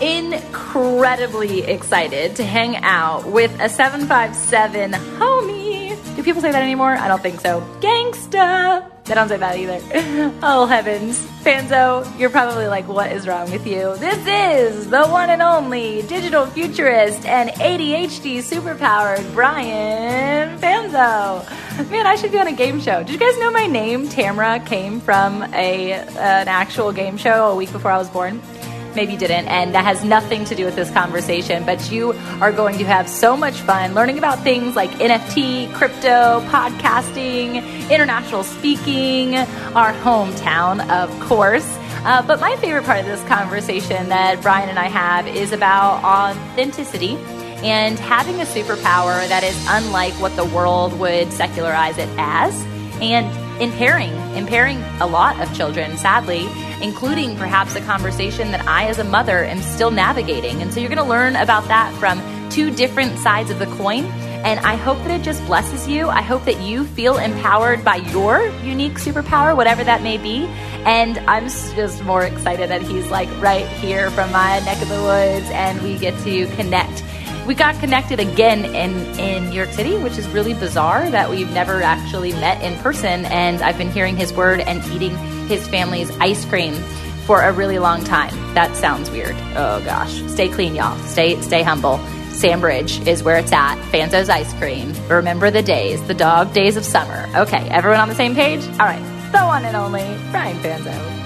incredibly excited to hang out with a 757 homie. Do people say that anymore? I don't think so. Gangsta. They don't say that either. Oh, heavens. Fanzo, you're probably like, what is wrong with you? This is the one and only digital futurist and ADHD superpowered Brian Fanzo. Man, I should be on a game show. Did you guys know my name, Tamra, came from a an actual game show a week before I was born? Maybe didn't, and that has nothing to do with this conversation. But you are going to have so much fun learning about things like NFT, crypto, podcasting, international speaking, our hometown, of course. Uh, but my favorite part of this conversation that Brian and I have is about authenticity and having a superpower that is unlike what the world would secularize it as, and impairing, impairing a lot of children, sadly, including perhaps a conversation that I, as a mother, am still navigating. And so you're going to learn about that from two different sides of the coin. And I hope that it just blesses you. I hope that you feel empowered by your unique superpower, whatever that may be. And I'm just more excited that he's like right here from my neck of the woods and we get to connect we got connected again in, in New York City, which is really bizarre that we've never actually met in person. And I've been hearing his word and eating his family's ice cream for a really long time. That sounds weird. Oh gosh. Stay clean, y'all. Stay stay humble. Sandbridge is where it's at. Fanzo's ice cream. Remember the days, the dog days of summer. Okay, everyone on the same page? All right. The one and only Brian Fanzo.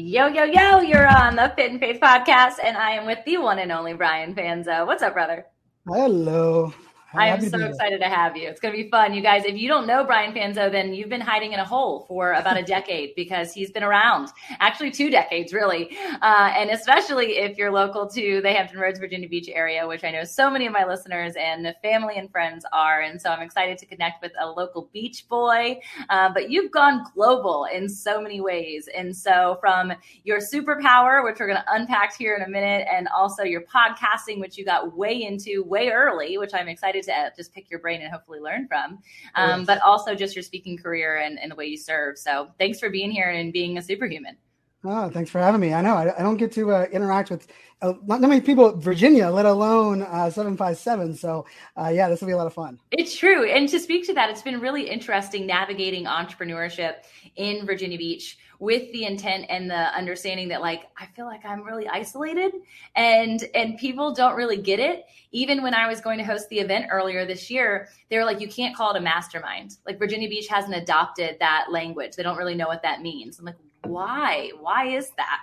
Yo, yo, yo, you're on the Fit in Faith podcast, and I am with the one and only Brian Fanzo. What's up, brother? Hello. I am so excited to have you. It's going to be fun. You guys, if you don't know Brian Fanzo, then you've been hiding in a hole for about a decade because he's been around, actually two decades, really. Uh, and especially if you're local to the Hampton Roads, Virginia Beach area, which I know so many of my listeners and family and friends are. And so I'm excited to connect with a local beach boy. Uh, but you've gone global in so many ways. And so from your superpower, which we're going to unpack here in a minute, and also your podcasting, which you got way into way early, which I'm excited excited to just pick your brain and hopefully learn from. Um, but also just your speaking career and, and, the way you serve. So thanks for being here and being a superhuman. Oh, thanks for having me. I know I, I don't get to uh, interact with uh, not many people in Virginia, let alone uh, 757. So, uh, yeah, this will be a lot of fun. It's true. And to speak to that, it's been really interesting navigating entrepreneurship in Virginia Beach with the intent and the understanding that like I feel like I'm really isolated and and people don't really get it. Even when I was going to host the event earlier this year, they were like you can't call it a mastermind. Like Virginia Beach hasn't adopted that language. They don't really know what that means. I'm like, "Why? Why is that?"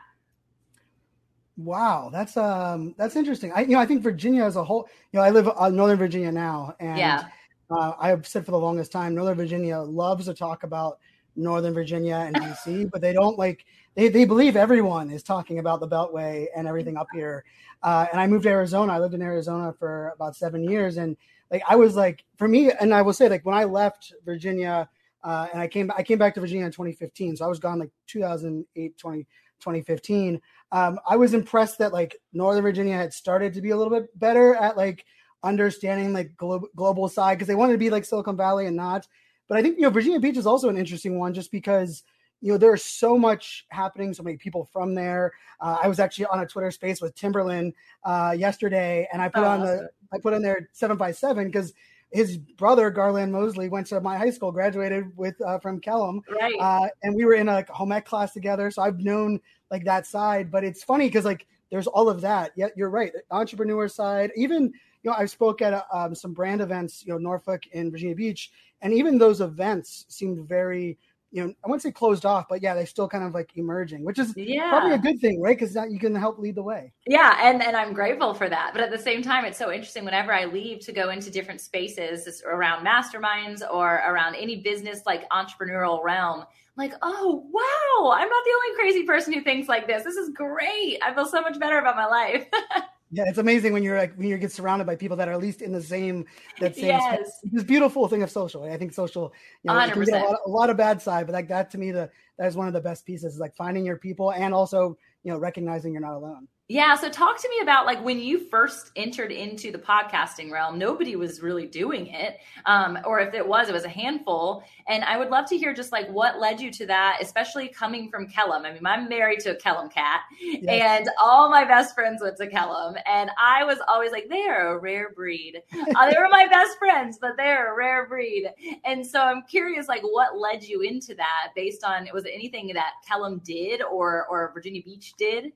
Wow, that's um that's interesting. I you know I think Virginia as a whole. You know I live in Northern Virginia now, and yeah. uh, I have said for the longest time Northern Virginia loves to talk about Northern Virginia and DC, but they don't like they, they believe everyone is talking about the Beltway and everything up here. Uh, and I moved to Arizona. I lived in Arizona for about seven years, and like I was like for me, and I will say like when I left Virginia uh, and I came I came back to Virginia in 2015, so I was gone like 2008 20, 2015. Um, I was impressed that like Northern Virginia had started to be a little bit better at like understanding like glo- global side because they wanted to be like Silicon Valley and not. But I think you know Virginia Beach is also an interesting one just because you know there's so much happening, so many people from there. Uh, I was actually on a Twitter space with Timbaland uh, yesterday, and I put oh, on the I put on there seven by seven because his brother Garland Mosley went to my high school, graduated with uh, from Kellam, right? Uh, and we were in a home ec class together, so I've known like that side. But it's funny because like there's all of that. Yeah, you're right. Entrepreneur side, even you know, I spoke at um, some brand events, you know, Norfolk and Virginia Beach, and even those events seemed very you know, I wouldn't say closed off, but yeah, they're still kind of like emerging, which is yeah. probably a good thing, right? Because now you can help lead the way. Yeah, and and I'm grateful for that. But at the same time, it's so interesting. Whenever I leave to go into different spaces around masterminds or around any business like entrepreneurial realm, I'm like, oh wow, I'm not the only crazy person who thinks like this. This is great. I feel so much better about my life. Yeah, it's amazing when you're like when you get surrounded by people that are at least in the same that same yes. This beautiful thing of social. I think social, you know, can get a lot, a lot, of bad side, but like that to me, the that is one of the best pieces is like finding your people and also you know recognizing you're not alone. Yeah. So talk to me about like when you first entered into the podcasting realm, nobody was really doing it. Um, or if it was, it was a handful. And I would love to hear just like what led you to that, especially coming from Kellam. I mean, I'm married to a Kellam cat yes. and all my best friends went to Kellam. And I was always like, they're a rare breed. uh, they were my best friends, but they're a rare breed. And so I'm curious, like what led you into that based on, it was it anything that Kellam did or, or Virginia Beach did?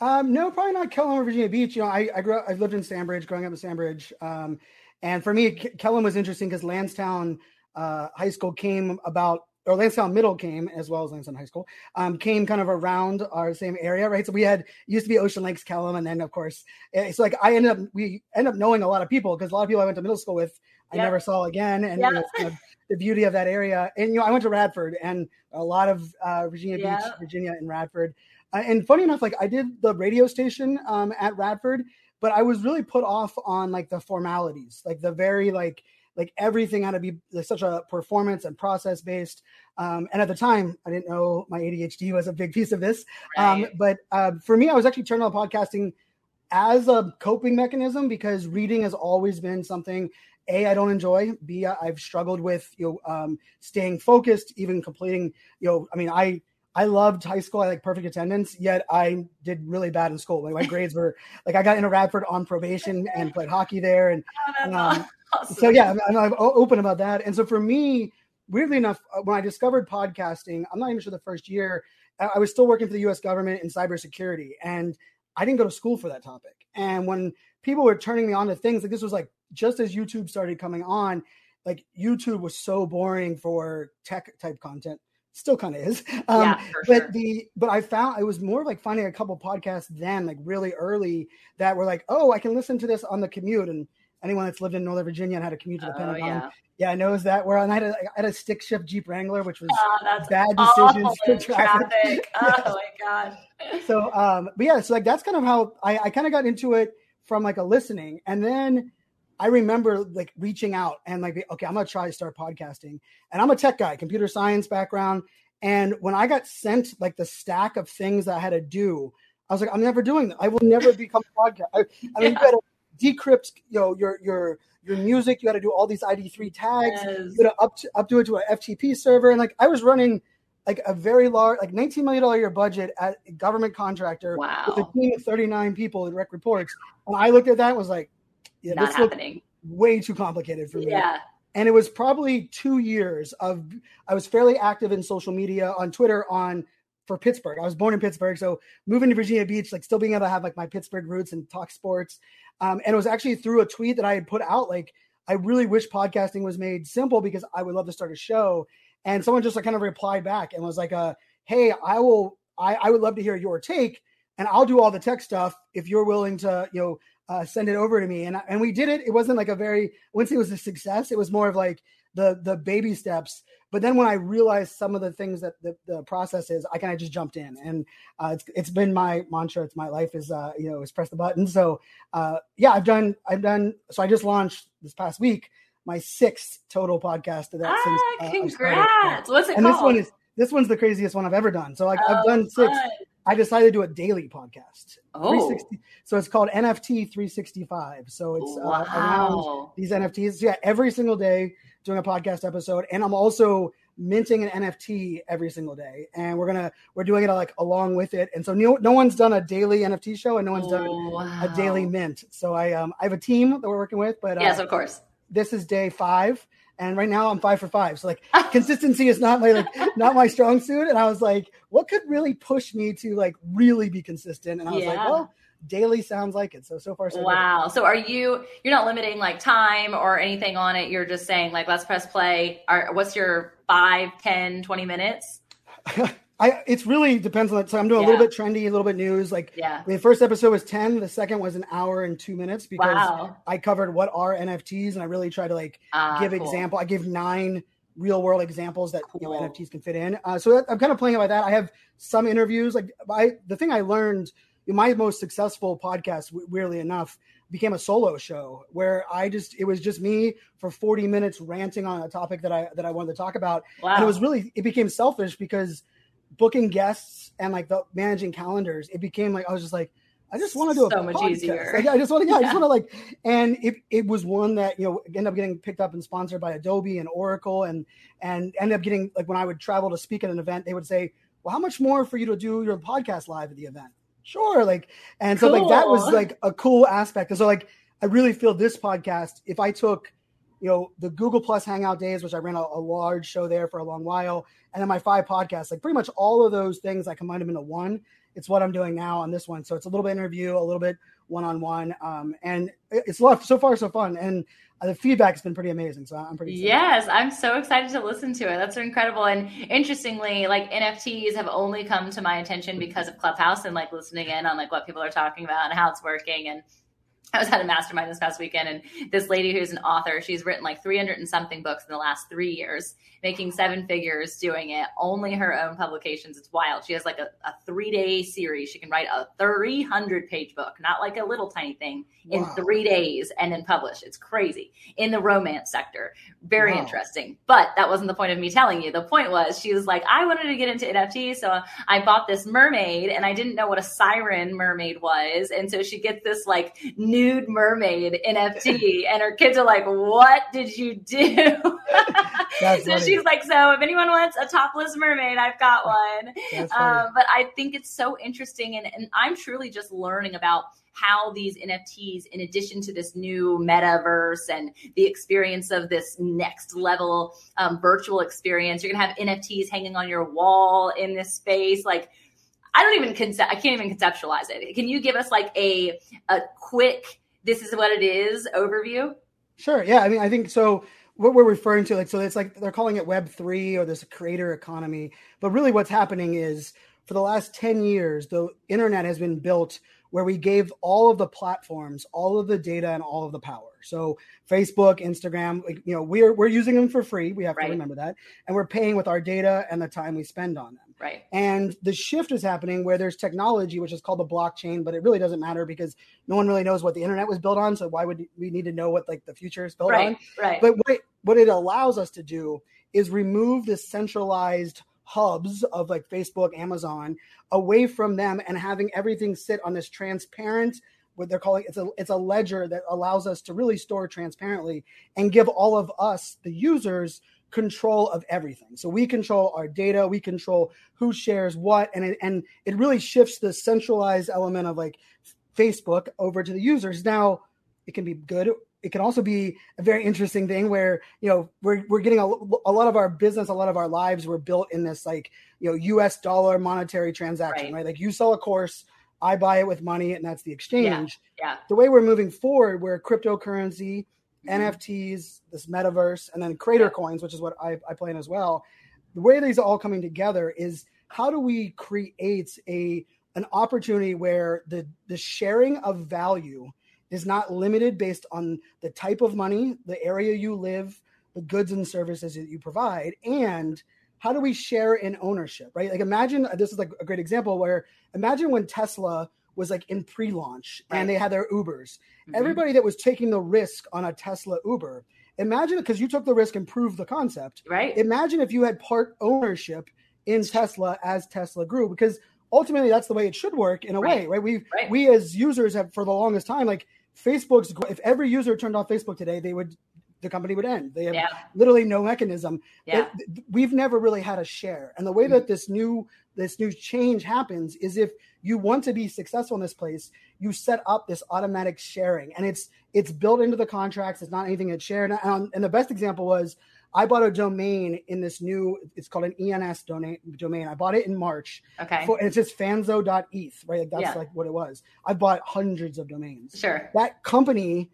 Um, no, probably not Kellam or Virginia Beach. You know, I, I grew up, I lived in Sandbridge, growing up in Sandbridge. Um, and for me, Kellam was interesting because Landstown uh, High School came about, or Landstown Middle came as well as Landstown High School, um, came kind of around our same area, right? So we had used to be Ocean Lakes Kellam, and then of course, it's like I ended up we ended up knowing a lot of people because a lot of people I went to middle school with I yep. never saw again, and yep. kind of the beauty of that area. And you know, I went to Radford, and a lot of uh, Virginia yep. Beach, Virginia, and Radford. Uh, and funny enough, like I did the radio station um, at Radford, but I was really put off on like the formalities, like the very like like everything had to be like, such a performance and process based. Um, and at the time, I didn't know my ADHD was a big piece of this. Um, right. Um, but uh, for me, I was actually turning on podcasting as a coping mechanism because reading has always been something a I don't enjoy. B I've struggled with you know um, staying focused, even completing. You know, I mean, I I loved high school. I like perfect attendance, yet I did really bad in school. Like my grades were like I got into Radford on probation and played hockey there, and oh, um, awesome. so yeah, I'm, I'm, open about that. And so for me, weirdly enough, uh, when I discovered podcasting, I'm not even sure the first year. I was still working for the U.S. government in cybersecurity, and I didn't go to school for that topic. And when people were turning me on to things like this was like just as YouTube started coming on, like YouTube was so boring for tech type content still kind of is. Um, yeah, but sure. the but I found it was more like finding a couple podcasts then, like really early, that were like, oh, I can listen to this on the commute. And anyone that's lived in Northern Virginia and had a commute to the oh, Pentagon, yeah. yeah, knows that. Where I had a, I had a stick shift Jeep Wrangler, which was oh, bad decisions for traffic. traffic. Oh my god. so, um, but yeah, so like that's kind of how I, I kind of got into it from like a listening, and then I remember like reaching out and like, okay, I'm gonna try to start podcasting. And I'm a tech guy, computer science background. And when I got sent like the stack of things that I had to do, I was like, I'm never doing that. I will never become a podcast. I, I mean, yeah. you got to decrypt, you know, your your your music. You got to do all these ID3 tags. Yes. You got to up to, up to it to an FTP server. And like I was running like a very large, like 19 million dollar year budget at a government contractor wow. with a team of 39 people in rec reports. And I looked at that and was like, yeah, not happening. Way too complicated for me. Yeah. And it was probably two years of I was fairly active in social media on Twitter on for Pittsburgh. I was born in Pittsburgh, so moving to Virginia Beach, like still being able to have like my Pittsburgh roots and talk sports. Um, and it was actually through a tweet that I had put out, like I really wish podcasting was made simple because I would love to start a show. And someone just like kind of replied back and was like, uh, "Hey, I will. I, I would love to hear your take, and I'll do all the tech stuff if you're willing to, you know, uh, send it over to me. And and we did it. It wasn't like a very once it was a success. It was more of like the the baby steps. But then when I realized some of the things that the, the process is, I kind of just jumped in, and uh, it's it's been my mantra. It's my life is uh, you know is press the button. So uh, yeah, I've done I've done. So I just launched this past week my sixth total podcast of that. Ah, since, uh, congrats! What's it and called? this one is this one's the craziest one I've ever done. So like oh, I've done six. Fun. I decided to do a daily podcast. Oh, so it's called NFT 365. So it's wow. uh, around these NFTs. Yeah, every single day doing a podcast episode, and I'm also minting an NFT every single day, and we're gonna we're doing it like along with it. And so no, no one's done a daily NFT show, and no one's done wow. a daily mint. So I um I have a team that we're working with, but uh, yes, of course. this is day five, and right now I'm five for five. So like consistency is not my like not my strong suit. And I was like, what could really push me to like really be consistent? And I was yeah. like, well, daily sounds like it. So so far so Wow. Good. So are you you're not limiting like time or anything on it. You're just saying like let's press play. Are what's your five, 10, 20 minutes? I it's really depends on. That. So I'm doing yeah. a little bit trendy, a little bit news. Like yeah, the first episode was ten. The second was an hour and two minutes because wow. I covered what are NFTs and I really try to like uh, give cool. example. I give nine real world examples that cool. you know NFTs can fit in. Uh, so that, I'm kind of playing it like that. I have some interviews. Like I, the thing I learned in my most successful podcast, weirdly enough, became a solo show where I just it was just me for 40 minutes ranting on a topic that I that I wanted to talk about. Wow. And it was really it became selfish because booking guests and like the managing calendars, it became like I was just like, I just want to do so much podcast. easier. Like, I just want to, yeah, yeah. I just want to like, and it, it was one that you know ended up getting picked up and sponsored by Adobe and Oracle, and and ended up getting like when I would travel to speak at an event, they would say, "Well, how much more for you to do your podcast live at the event?" Sure, like, and so like that was like a cool aspect, and so like I really feel this podcast, if I took you know the Google Plus Hangout days, which I ran a, a, large show there for a long while, and then my five podcasts, like pretty much all of those things, I combined them into one. It's what I'm doing now on this one, so it's a little bit interview, a little bit one on one, and it's lot so far so fun, and the feedback has been pretty amazing. So I'm pretty. Excited. Yes, I'm so excited to listen to it. That's incredible, and interestingly, like NFTs have only come to my attention because of Clubhouse and like listening in on like what people are talking about and how it's working and I was at a mastermind this past weekend, and this lady who's an author, she's written like 300 and something books in the last three years, making seven figures doing it, only her own publications. It's wild. She has like a, a three day series. She can write a 300 page book, not like a little tiny thing, wow. in three days and then publish. It's crazy in the romance sector. Very wow. interesting. But that wasn't the point of me telling you. The point was she was like, I wanted to get into NFT, So I bought this mermaid, and I didn't know what a siren mermaid was. And so she gets this like new nude mermaid NFT, and her kids are like, "What did you do?" so funny. she's like, "So if anyone wants a topless mermaid, I've got one." Um, but I think it's so interesting, and, and I'm truly just learning about how these NFTs, in addition to this new metaverse and the experience of this next level um, virtual experience, you're gonna have NFTs hanging on your wall in this space, like I don't even concept. I can't even conceptualize it. Can you give us like a a quick this is what it is overview? Sure. Yeah. I mean, I think so. What we're referring to, like, so it's like they're calling it Web three or this creator economy, but really what's happening is for the last ten years, the internet has been built where we gave all of the platforms all of the data and all of the power. So Facebook, Instagram, like, you know, we're we're using them for free. We have right. to remember that, and we're paying with our data and the time we spend on them. Right. And the shift is happening where there's technology, which is called the blockchain, but it really doesn't matter because no one really knows what the internet was built on. So why would we need to know what like the future is built right, on? Right. But what it, what it allows us to do is remove the centralized hubs of like Facebook, Amazon away from them and having everything sit on this transparent what they're calling it's a it's a ledger that allows us to really store transparently and give all of us the users control of everything. So we control our data, we control who shares what, and it, and it really shifts the centralized element of like Facebook over to the users. Now, it can be good. It can also be a very interesting thing where you know we're we're getting a, a lot of our business, a lot of our lives were built in this like you know U.S. dollar monetary transaction, right? right? Like you sell a course, I buy it with money, and that's the exchange. Yeah. yeah. The way we're moving forward, where cryptocurrency mm-hmm. NFTs, this metaverse, and then creator yeah. coins, which is what I, I play in as well. The way these are all coming together is how do we create a an opportunity where the the sharing of value is not limited based on the type of money, the area you live, the goods and services that you provide, and how do we share in ownership, right? Like imagine this is like a great example where imagine when Tesla was like in pre-launch right. and they had their Ubers. Mm-hmm. Everybody that was taking the risk on a Tesla Uber, imagine because you took the risk and proved the concept. Right. Imagine if you had part ownership in Tesla as Tesla grew, because ultimately that's the way it should work in a right. way, right? We right. we as users have for the longest time, like Facebook's if every user turned off Facebook today, they would the company would end. They have Yeah. literally no mechanism. Yeah. It- we've never really had a share. And the way that this new this new change happens is if you want to be successful in this place, you set up this automatic sharing, and it's it's built into the contracts. It's not anything that's shared. And, um, and the best example was I bought a domain in this new. It's called an ENS domain. Domain. I bought it in March. Okay. For, and it's just fanzo.eth, right? Like that's Yeah. like what it was. I bought hundreds of domains Sure. that company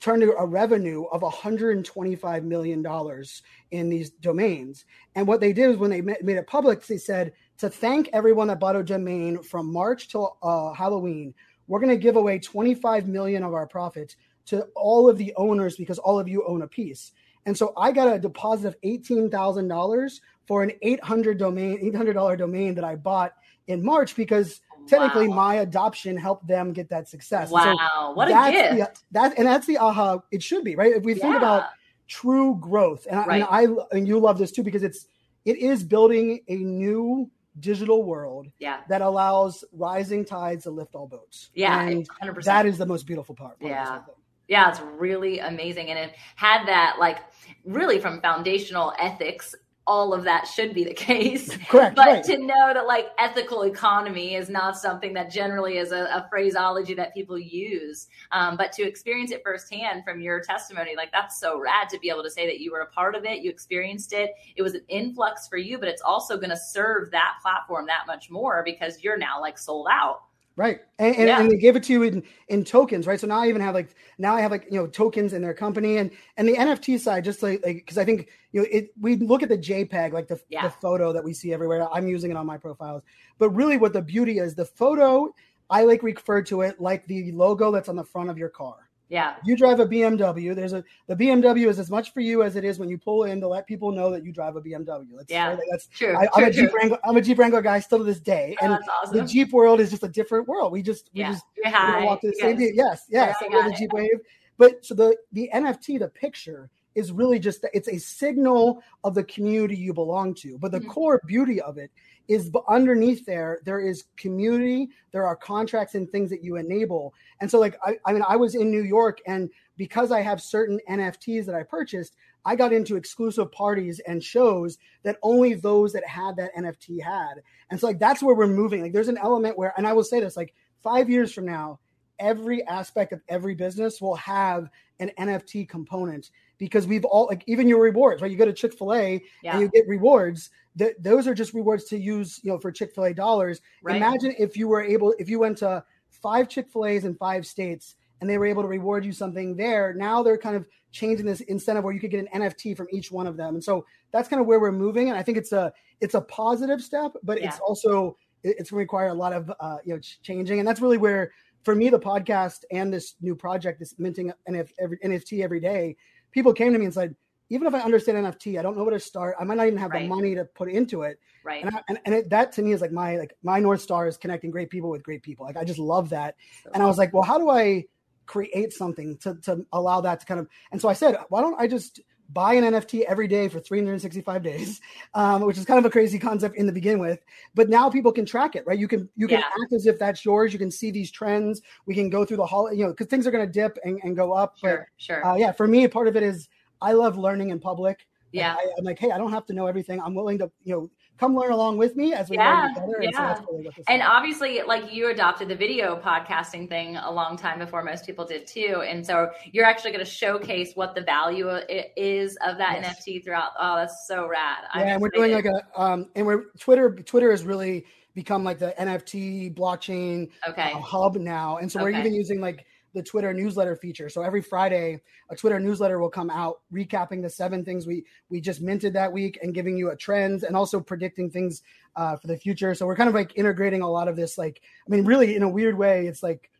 turned a revenue of 125 million dollars in these domains. And what they did is when they made it public they said to thank everyone that bought a domain from march till uh, halloween we're going to give away 25 million of our profits to all of the owners because all of you own a piece. And so i got a deposit of $18000 for an 800 domain $800 domain that i bought in march because technically Wow. my adoption helped them get that success And so Wow. what a gift. The, that and that's the aha. It should be right. If we think about true growth, and, I, and I and you love this too because it's it is building a new digital world Yeah. that allows rising tides to lift all boats. Yeah. and 100%. that is the most beautiful part. part Yeah. Yeah, it's really amazing. And it had that, like, really from foundational ethics, all of that should be the case. Correct. But right. to know that, like, ethical economy is not something that generally is a, a phraseology that people use. Um, but to experience it firsthand from your testimony, like, that's so rad to be able to say that you were a part of it, you experienced it. It was an influx for you, but it's also going to serve that platform that much more because you're now, like, sold out. Right. And, and, Yeah. and they gave it to you in, in tokens, right? So now I even have like now I have like you know tokens in their company and and the NFT side, just like like because I think you know it we look at the JPEG, like the, Yeah. the photo that we see everywhere. I'm using it on my profiles. But really what the beauty is, the photo, I like refer to it like the logo that's on the front of your car. Yeah. You drive a BMW. There's a the BMW is as much for you as it is when you pull in to let people know that you drive a BMW. That's, Yeah. right? That's True. I, I'm true, a Jeep. Wrangler. I'm a Jeep Wrangler guy still to this day, Oh, and that's awesome. the Jeep world is just a different world. We just we yeah. just You're we walk through the You same Yes, yes. Yeah, I love got the. Jeep Wave. But so the the NFT, the picture is really just it's a signal of the community you belong to. But the Mhm. core beauty of it is underneath there there is community, there are contracts and things that you enable. And so like I, I mean I was in New York and because I have certain NFTs that I purchased, I got into exclusive parties and shows that only those that had that NFT had. And so like that's where we're moving. Like there's an element where and I will say this like 5 years from now every aspect of every business will have an NFT component because we've all like even your rewards, right? You go to Chick-fil-A Yeah. and you get rewards. That those are just rewards to use, you know, for Chick-fil-A dollars. Right. Imagine if you were able if you went to five Chick-fil-A's in five states and they were able to reward you something there. Now they're kind of changing this incentive where you could get an NFT from each one of them. And so that's kind of where we're moving. And I think it's a it's a positive step, but it's also it's going to require a lot of uh, you know changing. And that's really where for me the podcast and this new project, this minting NF, every, NFT every day, people came to me and said, even if I understand NFT, I don't know where to start. I might not even have Right. the money to put into it. Right. And, I, and, and it, that to me is like my like my north star is connecting great people with great people. Like I just love that. So- And I was like, well, how do I create something to to allow that to kind of? And so I said, why don't I just buy an NFT every day for 365 days, um, which is kind of a crazy concept in the begin with. But now people can track it, right? You can you can Yeah. act as if that's yours. You can see these trends. We can go through the hall, you know, because things are going to dip and, and go up. sure. Sure. Uh, yeah, for me, part of it is I love learning in public. Like, yeah. I, I'm like, hey, I don't have to know everything. I'm willing to, you know, come learn along with me as we Yeah, learn together. And so yeah. really And obviously, like you adopted the video podcasting thing a long time before most people did too. And so you're actually going to showcase what the value is of that Yes. NFT throughout. Oh, that's so rad. I'm yeah, and we're doing like a um and we're Twitter Twitter has really become like the NFT blockchain okay. uh, hub now. And so we're even using like the Twitter newsletter feature. So every Friday, a Twitter newsletter will come out recapping the seven things we we just minted that week and giving you a trends and also predicting things uh, for the future. So we're kind of like integrating a lot of this. Like, I mean, really in a weird way, it's like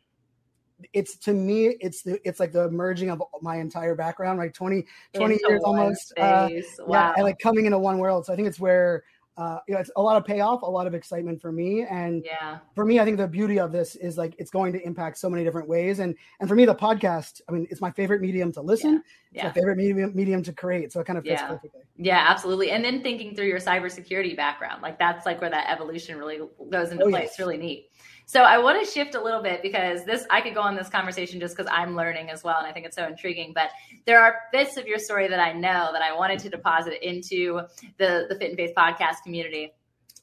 it's to me, it's the it's like the merging of my entire background, like 20, 20 Into years almost. Uh, space. yeah, and like coming into one world. So I think it's where uh, you know it's a lot of payoff, a lot of excitement for me, and yeah. for me, I think the beauty of this is like it's going to impact so many different ways. And and for me, the podcast, I mean, it's my favorite medium to listen. It's Yeah. my favorite medium medium to create. So it kind of fits Yeah. perfectly. Yeah, absolutely. And then thinking through your cybersecurity background, like that's like where that evolution really goes into Oh, place. yes. It's really neat. So I want to shift a little bit because this I could go on this conversation just because I'm learning as well, and I think it's so intriguing. But there are bits of your story that I know that I wanted to deposit into the the Fit in Faith podcast community.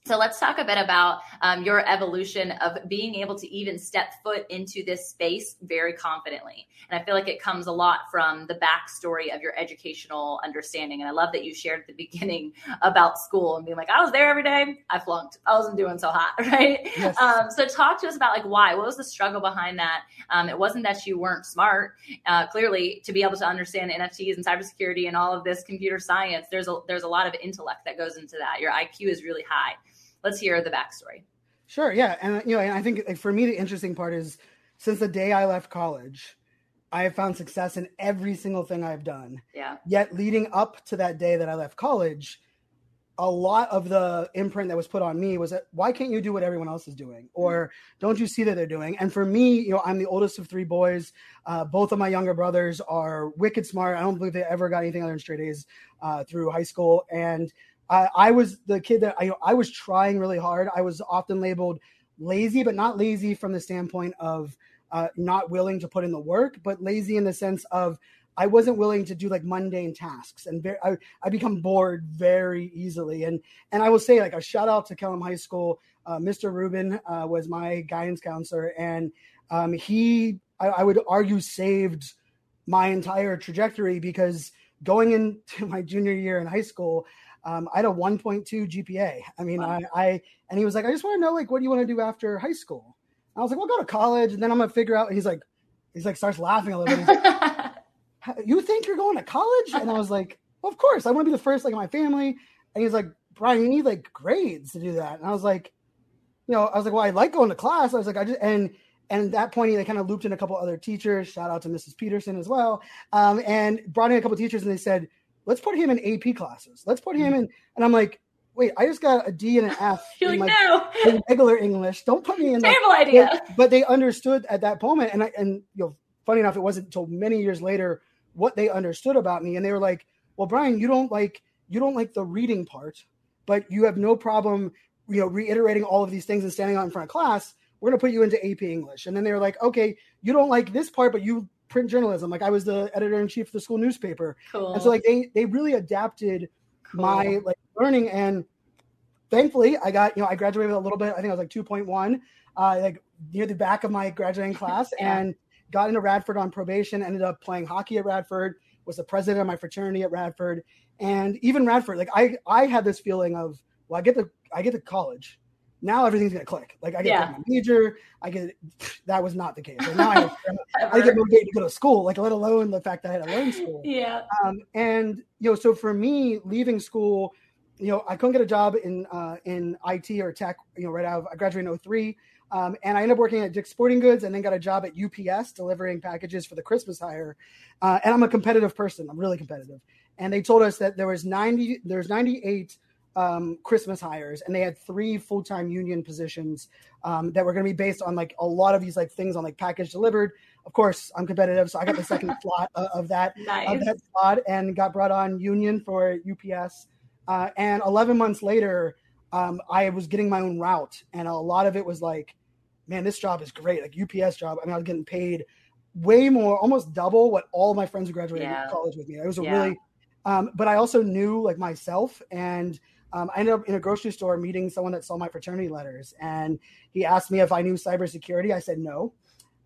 So let's talk a bit about um, your evolution of being able to even step foot into this space very confidently. And I feel like it comes a lot from the backstory of your educational understanding. And I love that you shared at the beginning about school and being like, I was there every day, I flunked, I wasn't doing so hot, right? Yes. Um, so talk to us about like why. What was the struggle behind that? Um, it wasn't that you weren't smart. Uh, clearly, to be able to understand NFTs and cybersecurity and all of this computer science, there's a there's a lot of intellect that goes into that. Your IQ is really high let's hear the backstory. Sure. Yeah. And, you know, and I think for me, the interesting part is since the day I left college, I have found success in every single thing I've done. Yeah. Yet leading up to that day that I left college, a lot of the imprint that was put on me was that why can't you do what everyone else is doing or don't you see that they're doing and for me you know i'm the oldest of three boys uh, both of my younger brothers are wicked smart i don't believe they ever got anything other than straight a's uh, through high school and I, I was the kid that I, I was trying really hard. I was often labeled lazy, but not lazy from the standpoint of uh, not willing to put in the work, but lazy in the sense of I wasn't willing to do like mundane tasks, and very, I I become bored very easily. And and I will say like a shout out to Kellam High School. Uh, Mr. Rubin uh, was my guidance counselor, and um, he I, I would argue saved my entire trajectory because going into my junior year in high school, um, I had a 1.2 GPA. I mean, wow. I, I, and he was like, I just want to know, like, what do you want to do after high school? I was like, well, go to college, and then I'm gonna figure out. And he's like, he's like, starts laughing a little bit. Like, you think you're going to college? And I was like, well, of course, I want to be the first, like, in my family. And he's like, Brian, you need like grades to do that. And I was like, you know, I was like, well, I like going to class. I was like, I just and and at that point, they kind of looped in a couple other teachers. Shout out to Mrs. Peterson as well, um, and brought in a couple teachers, and they said, let's put him in AP classes. Let's put him mm-hmm. in. And I'm like, wait, I just got a D and an F in, like, no. in regular English. Don't put me in. Terrible idea. But, but, they understood at that moment, and I, and you know, funny enough, it wasn't until many years later what they understood about me, and they were like, "Well, Brian, you don't like you don't like the reading part, but you have no problem, you know, reiterating all of these things and standing out in front of class. We're going to put you into AP English." And then they were like, "Okay, you don't like this part, but you print journalism. Like I was the editor in chief of the school newspaper, cool. and so like they they really adapted cool. my like learning. And thankfully, I got you know I graduated with a little bit. I think I was like two point one, uh, like near the back of my graduating class, yeah. and got into Radford on probation. Ended up playing hockey at Radford. Was the president of my fraternity at Radford, and even Radford. Like I I had this feeling of well, I get the I get to college now everything's gonna click. Like I get yeah. my major, I get that was not the case. Like now I, I get motivated to go to school, like let alone the fact that I had to learn school. Yeah. Um, and you know, so for me, leaving school, you know, I couldn't get a job in uh, in IT or tech. You know, right out of I graduated in 03. Um, and I ended up working at Dick's Sporting Goods and then got a job at UPS delivering packages for the Christmas hire. Uh, and I'm a competitive person. I'm really competitive. And they told us that there was 90, there's 98 um, Christmas hires, and they had three full time union positions um, that were going to be based on like a lot of these like things on like package delivered. Of course, I'm competitive, so I got the second slot of, of that nice. of that slot, and got brought on union for UPS. Uh, and 11 months later, um, I was getting my own route, and a lot of it was like, man, this job is great. Like UPS job. I mean, I was getting paid way more, almost double what all my friends who graduated yeah. college with me. It was a yeah. really, um, but I also knew like myself and um, I ended up in a grocery store meeting someone that saw my fraternity letters, and he asked me if I knew cybersecurity. I said no.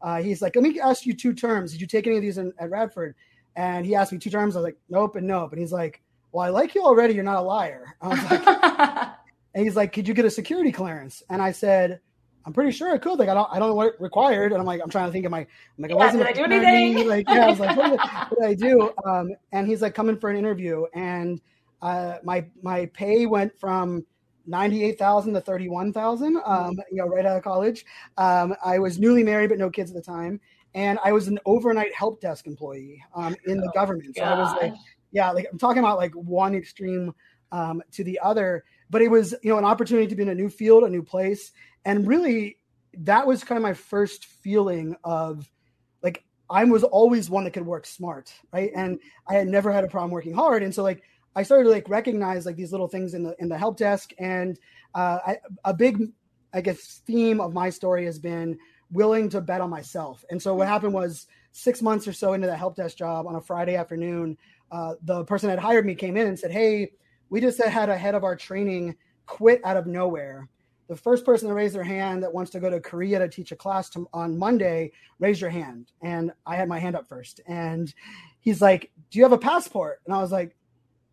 Uh, he's like, "Let me ask you two terms. Did you take any of these in, at Radford?" And he asked me two terms. I was like, "Nope" and nope. And he's like, "Well, I like you already. You're not a liar." I was like, and he's like, "Could you get a security clearance?" And I said, I'm pretty sure I could. Like, I don't, I don't know what it required. And I'm like, I'm trying to think of my, I'm like, yeah, I wasn't. Did I do anything? Like, yeah, I was like, what did, what did I do? Um, and he's like, coming for an interview. And uh, my my pay went from ninety eight thousand to thirty one thousand. Um, you know, right out of college. Um, I was newly married but no kids at the time, and I was an overnight help desk employee um, in the oh, government. So gosh. I was like, yeah, like I'm talking about like one extreme um, to the other. But it was you know an opportunity to be in a new field, a new place, and really that was kind of my first feeling of like I was always one that could work smart, right? And I had never had a problem working hard, and so like I started to like recognize like these little things in the in the help desk, and uh, I, a big I guess, theme of my story has been willing to bet on myself. And so what mm-hmm. happened was six months or so into that help desk job on a Friday afternoon, uh, the person that hired me came in and said, Hey, we just had a head of our training quit out of nowhere. The first person to raise their hand that wants to go to Korea to teach a class to, on Monday, raise your hand. And I had my hand up first. And he's like, Do you have a passport? And I was like,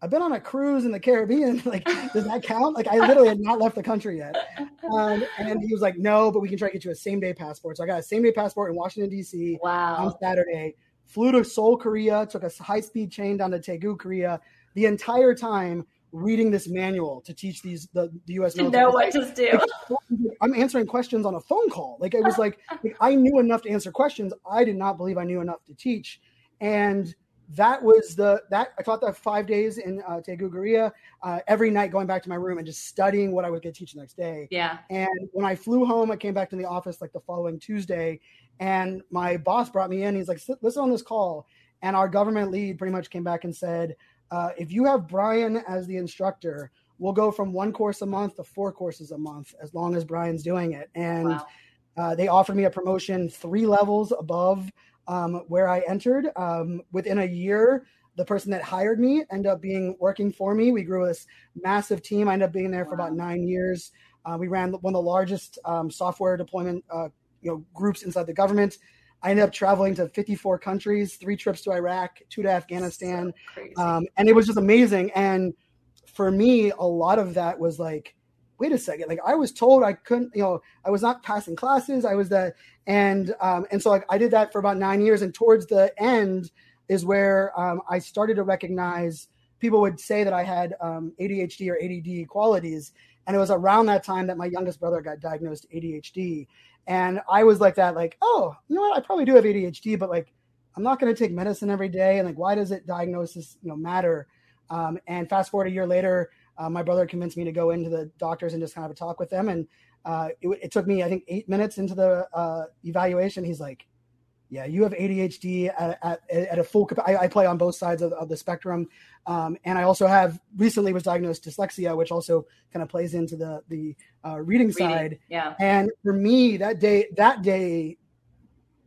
I've been on a cruise in the Caribbean. Like, does that count? Like, I literally had not left the country yet. Um, and he was like, no, but we can try to get you a same day passport. So I got a same day passport in Washington, D.C. Wow. on Saturday, flew to Seoul, Korea, took a high speed train down to Daegu, Korea. The entire time reading this manual to teach these the, the U.S. To know what to do. I'm answering questions on a phone call. Like it was like, like I knew enough to answer questions. I did not believe I knew enough to teach, and that was the that I taught that five days in uh, Daegu, uh, every night going back to my room and just studying what I would get teach the next day. Yeah. And when I flew home, I came back to the office like the following Tuesday, and my boss brought me in. He's like, "Listen on this call," and our government lead pretty much came back and said, uh, "If you have Brian as the instructor." We'll go from one course a month to four courses a month as long as Brian's doing it. And wow. uh, they offered me a promotion three levels above um, where I entered. Um, within a year, the person that hired me ended up being working for me. We grew this massive team. I ended up being there for about nine years. Uh, we ran one of the largest um, software deployment uh, you know groups inside the government. I ended up traveling to 54 countries, three trips to Iraq, two to Afghanistan, so um, and it was just amazing. And for me, a lot of that was like wait a second like i was told i couldn't you know i was not passing classes i was the and um, and so like i did that for about nine years and towards the end is where um, i started to recognize people would say that i had um, adhd or add qualities and it was around that time that my youngest brother got diagnosed adhd and i was like that like oh you know what? I probably do have adhd but like i'm not going to take medicine every day and like why does it diagnosis you know matter? Um, and fast forward a year later uh, my brother convinced me to go into the doctors and just kind of a talk with them. And uh, it, it, took me, I think, eight minutes into the uh, evaluation. He's like, "Yeah, you have ADHD at, at, at a full. I, I, play on both sides of, of the spectrum, um, and I also have recently was diagnosed dyslexia, which also kind of plays into the the uh, reading, reading side. Yeah. And for me, that day, that day,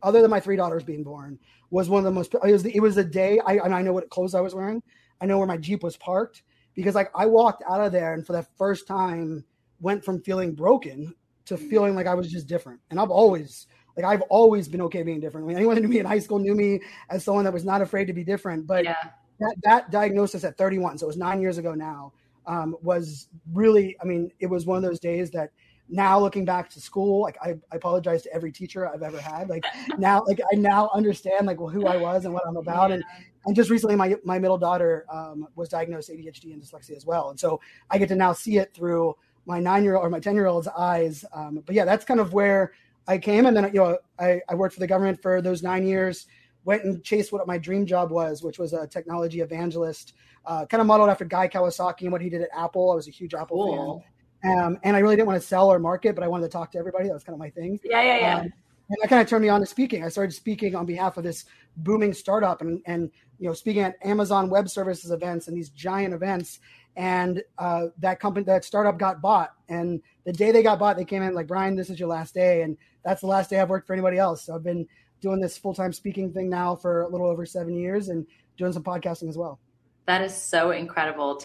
other than my three daughters being born, was one of the most. It was the, it was a day. I and I know what clothes I was wearing. I know where my Jeep was parked because like I walked out of there and for the first time went from feeling broken to feeling like I was just different. And I've always like I've always been okay being different. I mean, anyone who knew me in high school knew me as someone that was not afraid to be different. But yeah. that that diagnosis at 31, so it was nine years ago now, um, was really. I mean, it was one of those days that now looking back to school, like I, I apologize to every teacher I've ever had. Like now, like I now understand like well, who I was and what I'm about, yeah. and and just recently my my middle daughter um, was diagnosed ADHD and dyslexia as well, and so I get to now see it through my nine year old or my ten year old's eyes. Um, but yeah, that's kind of where I came, and then you know I, I worked for the government for those nine years. Went and chased what my dream job was, which was a technology evangelist, uh, kind of modeled after Guy Kawasaki and what he did at Apple. I was a huge Apple cool. fan, um, and I really didn't want to sell or market, but I wanted to talk to everybody. That was kind of my thing. Yeah, yeah, yeah. Um, and that kind of turned me on to speaking. I started speaking on behalf of this booming startup and, and you know speaking at Amazon Web Services events and these giant events. And uh, that company, that startup got bought. And the day they got bought, they came in like, Brian, this is your last day, and that's the last day I've worked for anybody else. So I've been doing this full time speaking thing now for a little over seven years, and doing some podcasting as well. That is so incredible.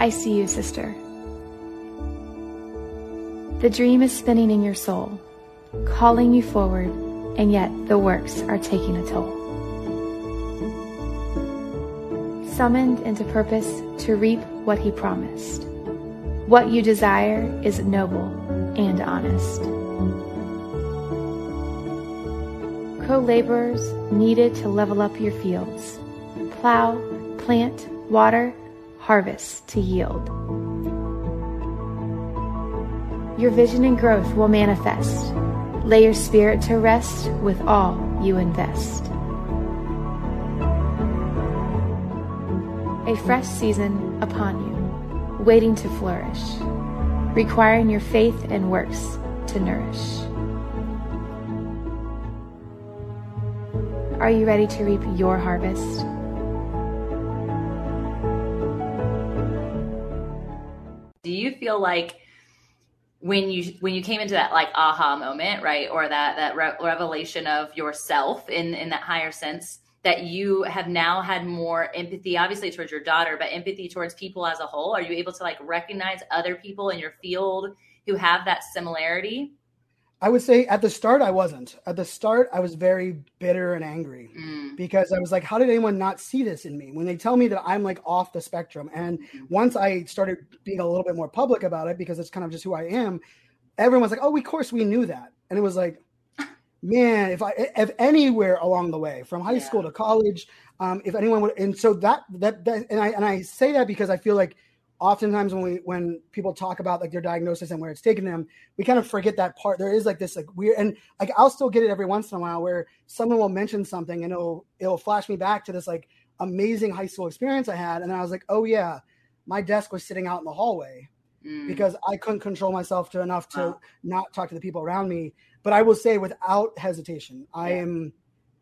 I see you, sister. The dream is spinning in your soul, calling you forward, and yet the works are taking a toll. Summoned into purpose to reap what he promised. What you desire is noble and honest. Co laborers needed to level up your fields, plow, plant, water, harvest to yield. Your vision and growth will manifest. Lay your spirit to rest with all you invest. A fresh season upon you, waiting to flourish, requiring your faith and works to nourish. Are you ready to reap your harvest? Feel like when you when you came into that like aha moment, right, or that that re- revelation of yourself in in that higher sense, that you have now had more empathy, obviously towards your daughter, but empathy towards people as a whole? Are you able to like recognize other people in your field who have that similarity? I would say at the start I wasn't. At the start I was very bitter and angry mm. because I was like, how did anyone not see this in me? When they tell me that I'm like off the spectrum, and mm. once I started being a little bit more public about it because it's kind of just who I am, everyone's like, oh, we, of course we knew that, and it was like, man, if I if anywhere along the way from high yeah. school to college, um, if anyone would, and so that that that, and I and I say that because I feel like oftentimes when we when people talk about like their diagnosis and where it's taken them we kind of forget that part. There is like this like weird and like i'll still get it every once in a while where someone will mention something and it'll it'll flash me back to this like amazing high school experience i had. And i was like oh yeah my desk was sitting out in the hallway mm. because i couldn't control myself to enough to wow. not talk to the people around me. But i will say without hesitation i am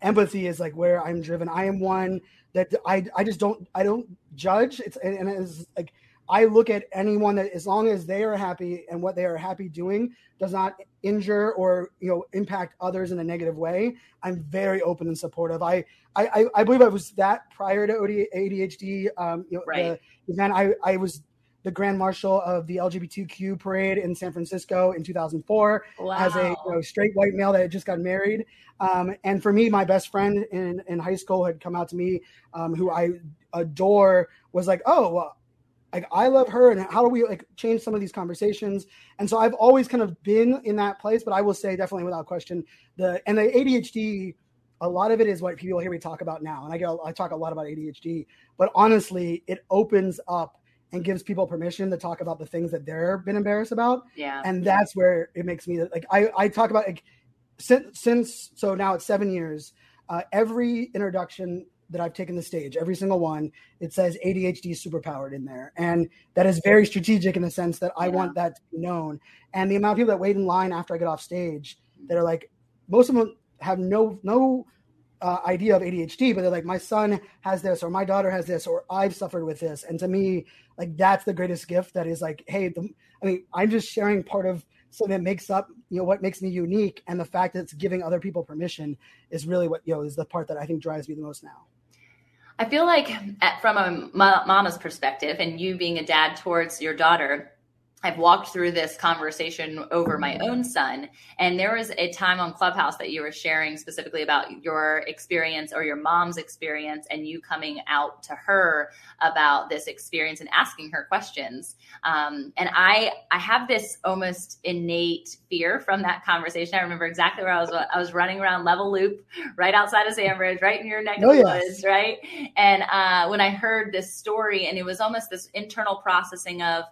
empathy is like where i'm driven. I am one that i i just don't i don't judge. It's and it's like I look at anyone that as long as they are happy and what they are happy doing does not injure or you know impact others in a negative way, I'm very open and supportive. I I, I believe I was that prior to ADHD. Um, you know, right. the event I I was the grand marshal of the LGBTQ parade in San Francisco in 2004 wow. as a you know, straight white male that had just got married. Um, and for me, my best friend in, in high school had come out to me, um, who I adore, was like, "Oh, well, like I love her and how do we like change some of these conversations? And so I've always kind of been in that place, but I will say definitely without question the and the ADHD a lot of it is what people hear me talk about now. And I get I talk a lot about ADHD, but honestly, it opens up and gives people permission to talk about the things that they're been embarrassed about. Yeah. And that's where it makes me like I, I talk about like since since so now it's seven years. Uh, every introduction that I've taken the stage, every single one, it says ADHD superpowered in there. And that is very strategic in the sense that I yeah. want that to be known. And the amount of people that wait in line after I get off stage that are like, most of them have no, no, uh, idea of ADHD, but they're like, my son has this, or my daughter has this, or I've suffered with this. And to me, like, that's the greatest gift that is like, hey, the, I mean, I'm just sharing part of something that makes up, you know, what makes me unique. And the fact that it's giving other people permission is really what, you know, is the part that I think drives me the most now. I feel like, at, from a mama's perspective, and you being a dad towards your daughter, I've walked through this conversation over my own son. And there was a time on Clubhouse that you were sharing specifically about your experience or your mom's experience and you coming out to her about this experience and asking her questions. Um, and I, I have this almost innate fear from that conversation. I remember exactly where I was. I was running around Level Loop right outside of Sandbridge, right in your neck oh, of the yes. woods, right? And uh, when I heard this story and it was almost this internal processing of,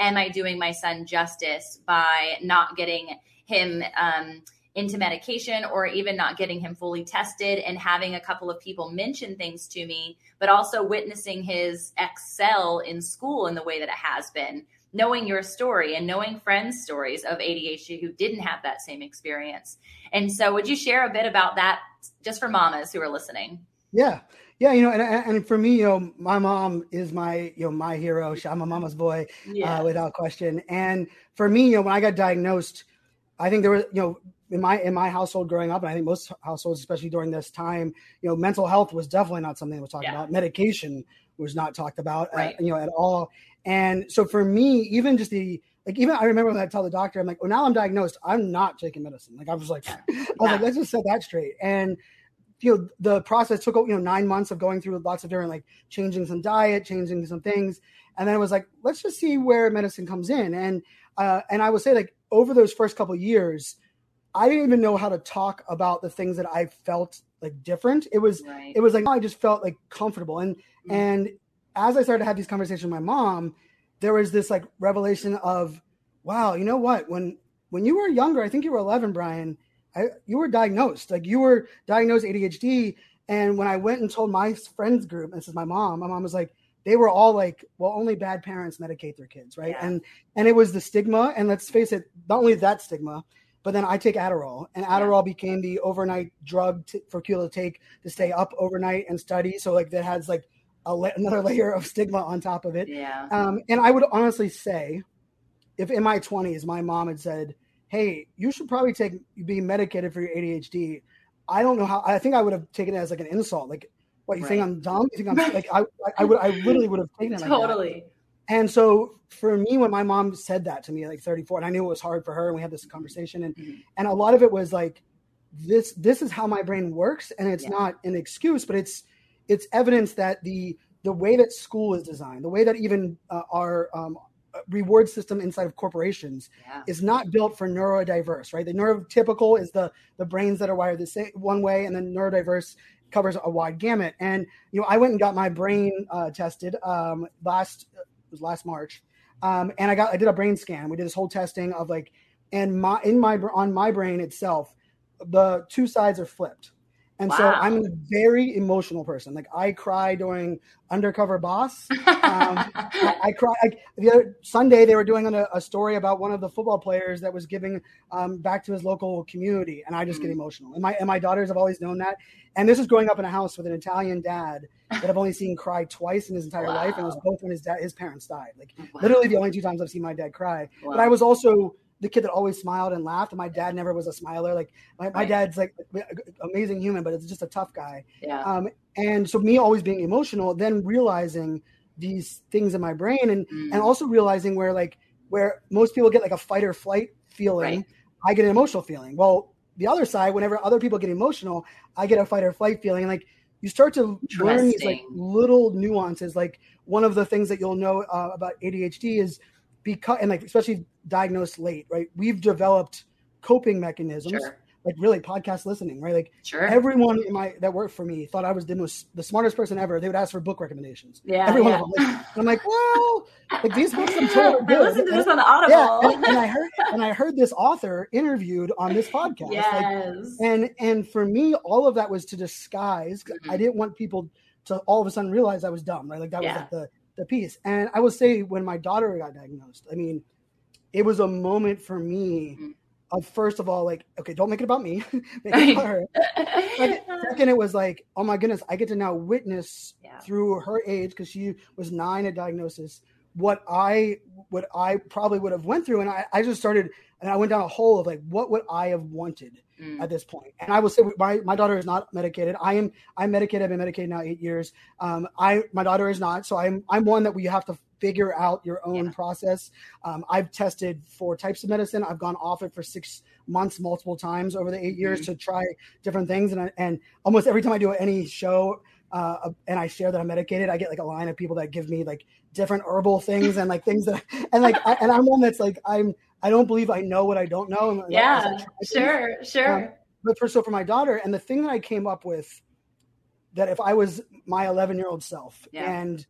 am I doing my son justice by not getting him um, into medication or even not getting him fully tested and having a couple of people mention things to me, but also witnessing his excel in school in the way that it has been? Knowing your story and knowing friends' stories of ADHD who didn't have that same experience. And so, would you share a bit about that just for mamas who are listening? Yeah. Yeah, you know, and, and for me, you know, my mom is my, you know, my hero. I'm a mama's boy, uh, yeah. uh, without question. And for me, you know, when I got diagnosed, I think there was, you know, in my in my household growing up, and I think most households, especially during this time, you know, mental health was definitely not something that was talked yeah. about. Medication was not talked about, right. at, you know, at all. And so for me, even just the like, even I remember when I tell the doctor, I'm like, "Oh, now I'm diagnosed. I'm not taking medicine." Like I was like, I was yeah. like, let's just set that straight. And you know the process took you know nine months of going through lots of different like changing some diet changing some things. And then it was like let's just see where medicine comes in. And uh, and i would say like over those first couple years i didn't even know how to talk about the things that i felt like different. It was right. it was like i just felt like comfortable. And mm-hmm. and as i started to have these conversations with my mom there was this like revelation of wow you know what? When when you were younger i think you were 11 brian I, you were diagnosed. Like you were diagnosed ADHD. And when I went and told my friends group, and this is my mom, my mom was like, they were all like, well, only bad parents medicate their kids, right? Yeah. And and it was the stigma. And let's face it, not only that stigma, but then I take Adderall, and Adderall yeah. became the overnight drug to, for people to take to stay up overnight and study. So like that has like a, another layer of stigma on top of it. Yeah. Um, and I would honestly say if in my 20s my mom had said, "Hey, you should probably take be medicated for your ADHD," I don't know how. I think I would have taken it as like an insult. Like, what you right. think I'm dumb? You think I'm like I I would I literally would have taken it totally. Like and so for me, when my mom said that to me, like 34, and I knew it was hard for her, and we had this conversation, and mm-hmm. and a lot of it was like, this this is how my brain works, and it's yeah. not an excuse, but it's it's evidence that the the way that school is designed, the way that even uh, our um, reward system inside of corporations yeah. is not built for neurodiverse, right? The neurotypical is the the brains that are wired the same one way, and then neurodiverse covers a wide gamut. And you know, I went and got my brain uh, tested um, last was last March, um, and I got I did a brain scan. We did this whole testing of like, and my in my on my brain itself, the two sides are flipped. And wow. so I'm a very emotional person. Like I cry during Undercover Boss. Um, I, I, cry. I, the other Sunday they were doing a, a, story about one of the football players that was giving um, back to his local community, and I just mm-hmm. get emotional. And my and my daughters have always known that. And this is growing up in a house with an Italian dad that I've only seen cry twice in his entire wow. life, and it was both when his dad his parents died. Like wow. literally the only two times I've seen my dad cry. But I was also the kid that always smiled and laughed. And my dad never was a smiler. Like my, my dad's like amazing human, but it's just a tough guy. Yeah. Um, and so me always being emotional, then realizing these things in my brain and, mm. and also realizing where like, where most people get like a fight or flight feeling, right. I get an emotional feeling. Well, the other side, whenever other people get emotional, I get a fight or flight feeling. And like, you start to learn these like little nuances. Like one of the things that you'll know uh, about ADHD is because and like especially diagnosed late, right? We've developed coping mechanisms. Sure. Like really, podcast listening, right? Like sure. everyone in my that worked for me thought I was the most the smartest person ever. They would ask for book recommendations. Yeah, every yeah. one of them. I'm like, well, like these books I'm told good. Listen to this on the Audible. Yeah, and, and, I heard and I heard this author interviewed on this podcast. Yes. Like, and and for me, all of that was to disguise. Mm-hmm. I didn't want people to all of a sudden realize I was dumb, right? Like that yeah. was like the the piece. And I will say, when my daughter got diagnosed, I mean, it was a moment for me mm-hmm. of first of all, like, okay, don't make it about me, make it about her. second, second, it was like, oh my goodness, I get to now witness yeah. through her age because she was nine at diagnosis what I what I probably would have went through, and I, I just started and I went down a hole of like what would I have wanted mm. at this point. And I will say my, my daughter is not medicated. I am I'm medicated. I've been medicated now eight years. Um, I my daughter is not. So I'm I'm one that we have to figure out your own yeah. process. Um, I've tested four types of medicine. I've gone off it for six months multiple times over the eight years mm-hmm. to try different things. And I, and almost every time I do any show, uh, and I share that I'm medicated, I get like a line of people that give me like different herbal things and like things that, and like, I, and I'm one that's like, I'm, I don't believe I know what I don't know. And yeah, sure, sure. Um, but for, so for my daughter, and the thing that I came up with that if I was my 11 year old self yeah. and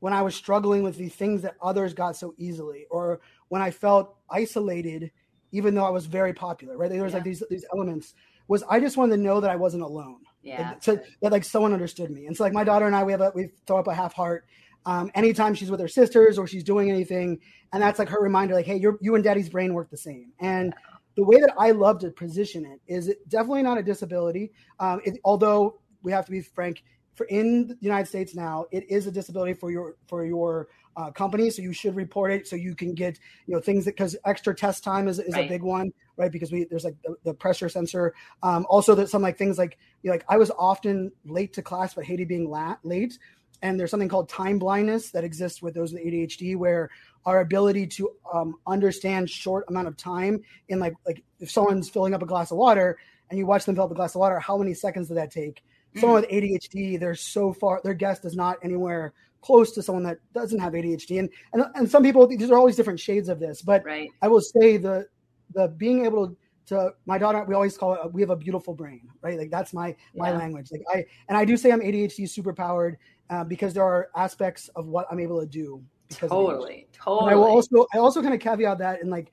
when I was struggling with the things that others got so easily, or when I felt isolated, even though I was very popular, right? There was yeah. like these, these elements was I just wanted to know that I wasn't alone. Yeah. So that like someone understood me. And so like my daughter and I, we have a, we throw up a half heart um, anytime she's with her sisters or she's doing anything. And that's like her reminder, like, hey, you're you and daddy's brain work the same. And the way that I love to position it is it definitely not a disability. Um, it, although we have to be frank, for in the United States now, it is a disability for your for your uh, company, so you should report it so you can get you know things that because extra test time is, is right. a big one, right? Because we there's like the, the pressure sensor. Um, also, that some like things like you know, like I was often late to class, but hated being la- late. And there's something called time blindness that exists with those with ADHD, where our ability to um, understand short amount of time in like like if someone's filling up a glass of water and you watch them fill up a glass of water, how many seconds did that take? Mm-hmm. Someone with ADHD, they're so far, their guest is not anywhere close to someone that doesn't have ADHD. And and, and some people, these are always different shades of this. But right. I will say the the being able to to my daughter, we always call it we have a beautiful brain, right? Like that's my my yeah. language. Like I and I do say I'm ADHD super powered uh, because there are aspects of what I'm able to do. Because totally, totally. I will also I also kind of caveat that and like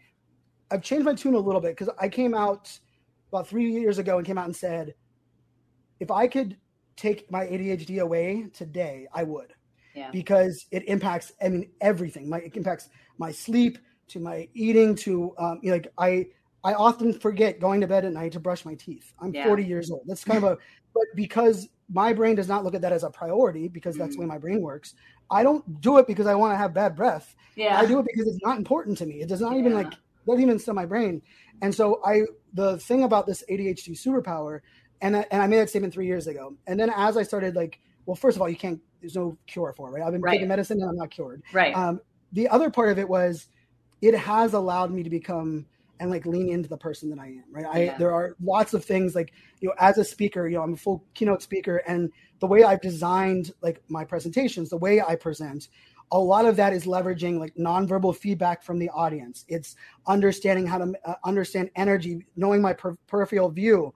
I've changed my tune a little bit because I came out about three years ago and came out and said if I could take my ADHD away today, I would yeah. because it impacts I mean everything. My it impacts my sleep to my eating to um, you know, like I I often forget going to bed at night to brush my teeth. I'm yeah. 40 years old. That's kind of a but because my brain does not look at that as a priority because that's mm. the way my brain works. I don't do it because I want to have bad breath. Yeah. I do it because it's not important to me. It does not even like doesn't even stir my brain. And so I the thing about this ADHD superpower, and I, and I made that statement three years ago. And then as I started like, well, first of all, you can't. There's no cure for it, right? I've been right. taking medicine and I'm not cured. Right. Um, the other part of it was, it has allowed me to become and like lean into the person that I am, right? I there are lots of things like you know as a speaker, you know I'm a full keynote speaker, and the way I've designed like my presentations, the way I present, a lot of that is leveraging like nonverbal feedback from the audience. It's understanding how to uh, understand energy, knowing my per- peripheral view,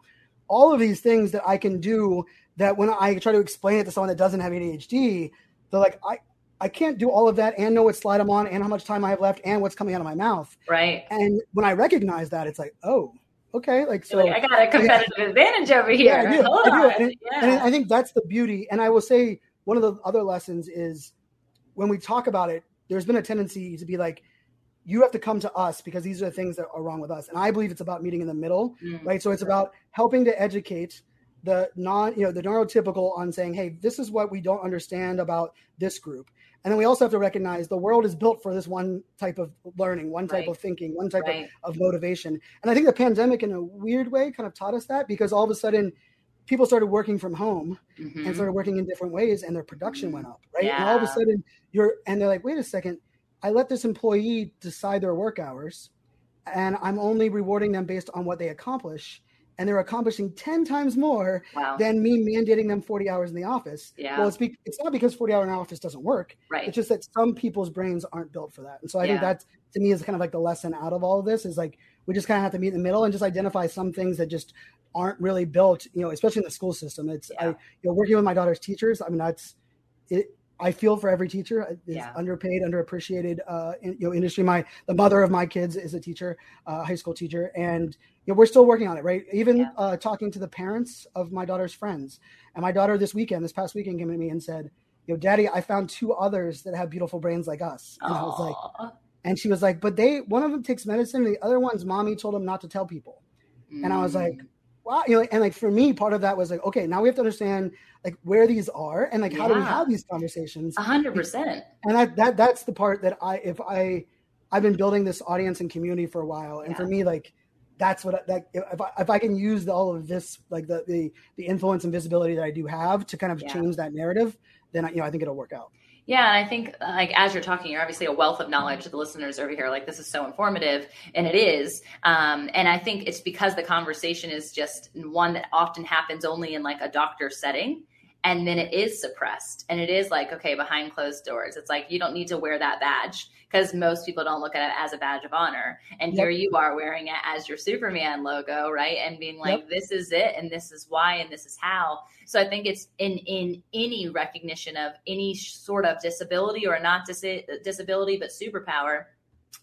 all of these things that I can do. That when I try to explain it to someone that doesn't have ADHD, they're like, I I can't do all of that and know what slide I'm on and how much time I have left and what's coming out of my mouth. Right. And when I recognize that, it's like, oh, okay. Like so, like, I got a competitive yeah. advantage over here. Yeah, I do. Hold I do. And, yeah. and I think that's the beauty. And I will say one of the other lessons is when we talk about it, there's been a tendency to be like, you have to come to us because these are the things that are wrong with us. And I believe it's about meeting in the middle, mm, right? So it's about helping to educate the non, you know, the neurotypical on saying, hey, this is what we don't understand about this group. And then we also have to recognize the world is built for this one type of learning, one type right. of thinking, one type right. of, of motivation. And I think the pandemic, in a weird way, kind of taught us that because all of a sudden, people started working from home mm-hmm. and started working in different ways and their production went up right yeah. and all of a sudden you're and they're like wait a second i let this employee decide their work hours and i'm only rewarding them based on what they accomplish and they're accomplishing 10 times more wow. than me mandating them 40 hours in the office. Yeah. Well, it's, be- it's not because 40 hour in the office doesn't work. Right. It's just that some people's brains aren't built for that. And so I yeah. think that to me, is kind of like the lesson out of all of this is like, we just kind of have to meet in the middle and just identify some things that just aren't really built, you know, especially in the school system. It's, yeah. I, you know, working with my daughter's teachers. I mean, that's, it, I feel for every teacher. It's yeah. underpaid, underappreciated, uh, in, you know, industry. My the mother of my kids is a teacher, uh, high school teacher, and you know, we're still working on it. Right, even yeah. uh, talking to the parents of my daughter's friends. And my daughter this weekend, this past weekend, came to me and said, "You know, Daddy, I found two others that have beautiful brains like us." And Aww. I was like, and she was like, "But they, one of them takes medicine, the other one's mommy told him not to tell people." Mm. And I was like, mm. "Wow," you know, and like for me, part of that was like, okay, now we have to understand like where these are and like yeah. how do we have these conversations a hundred percent and I, that that's the part that i if i i've been building this audience and community for a while and yeah. for me like that's what that if I, if I can use the, all of this like the, the the influence and visibility that i do have to kind of yeah. change that narrative then I, you know i think it'll work out yeah, and I think like as you're talking, you're obviously a wealth of knowledge the listeners over here. Like this is so informative, and it is. Um, and I think it's because the conversation is just one that often happens only in like a doctor setting and then it is suppressed and it is like okay behind closed doors it's like you don't need to wear that badge because most people don't look at it as a badge of honor and yep. here you are wearing it as your superman logo right and being like yep. this is it and this is why and this is how so i think it's in in any recognition of any sort of disability or not dis- disability but superpower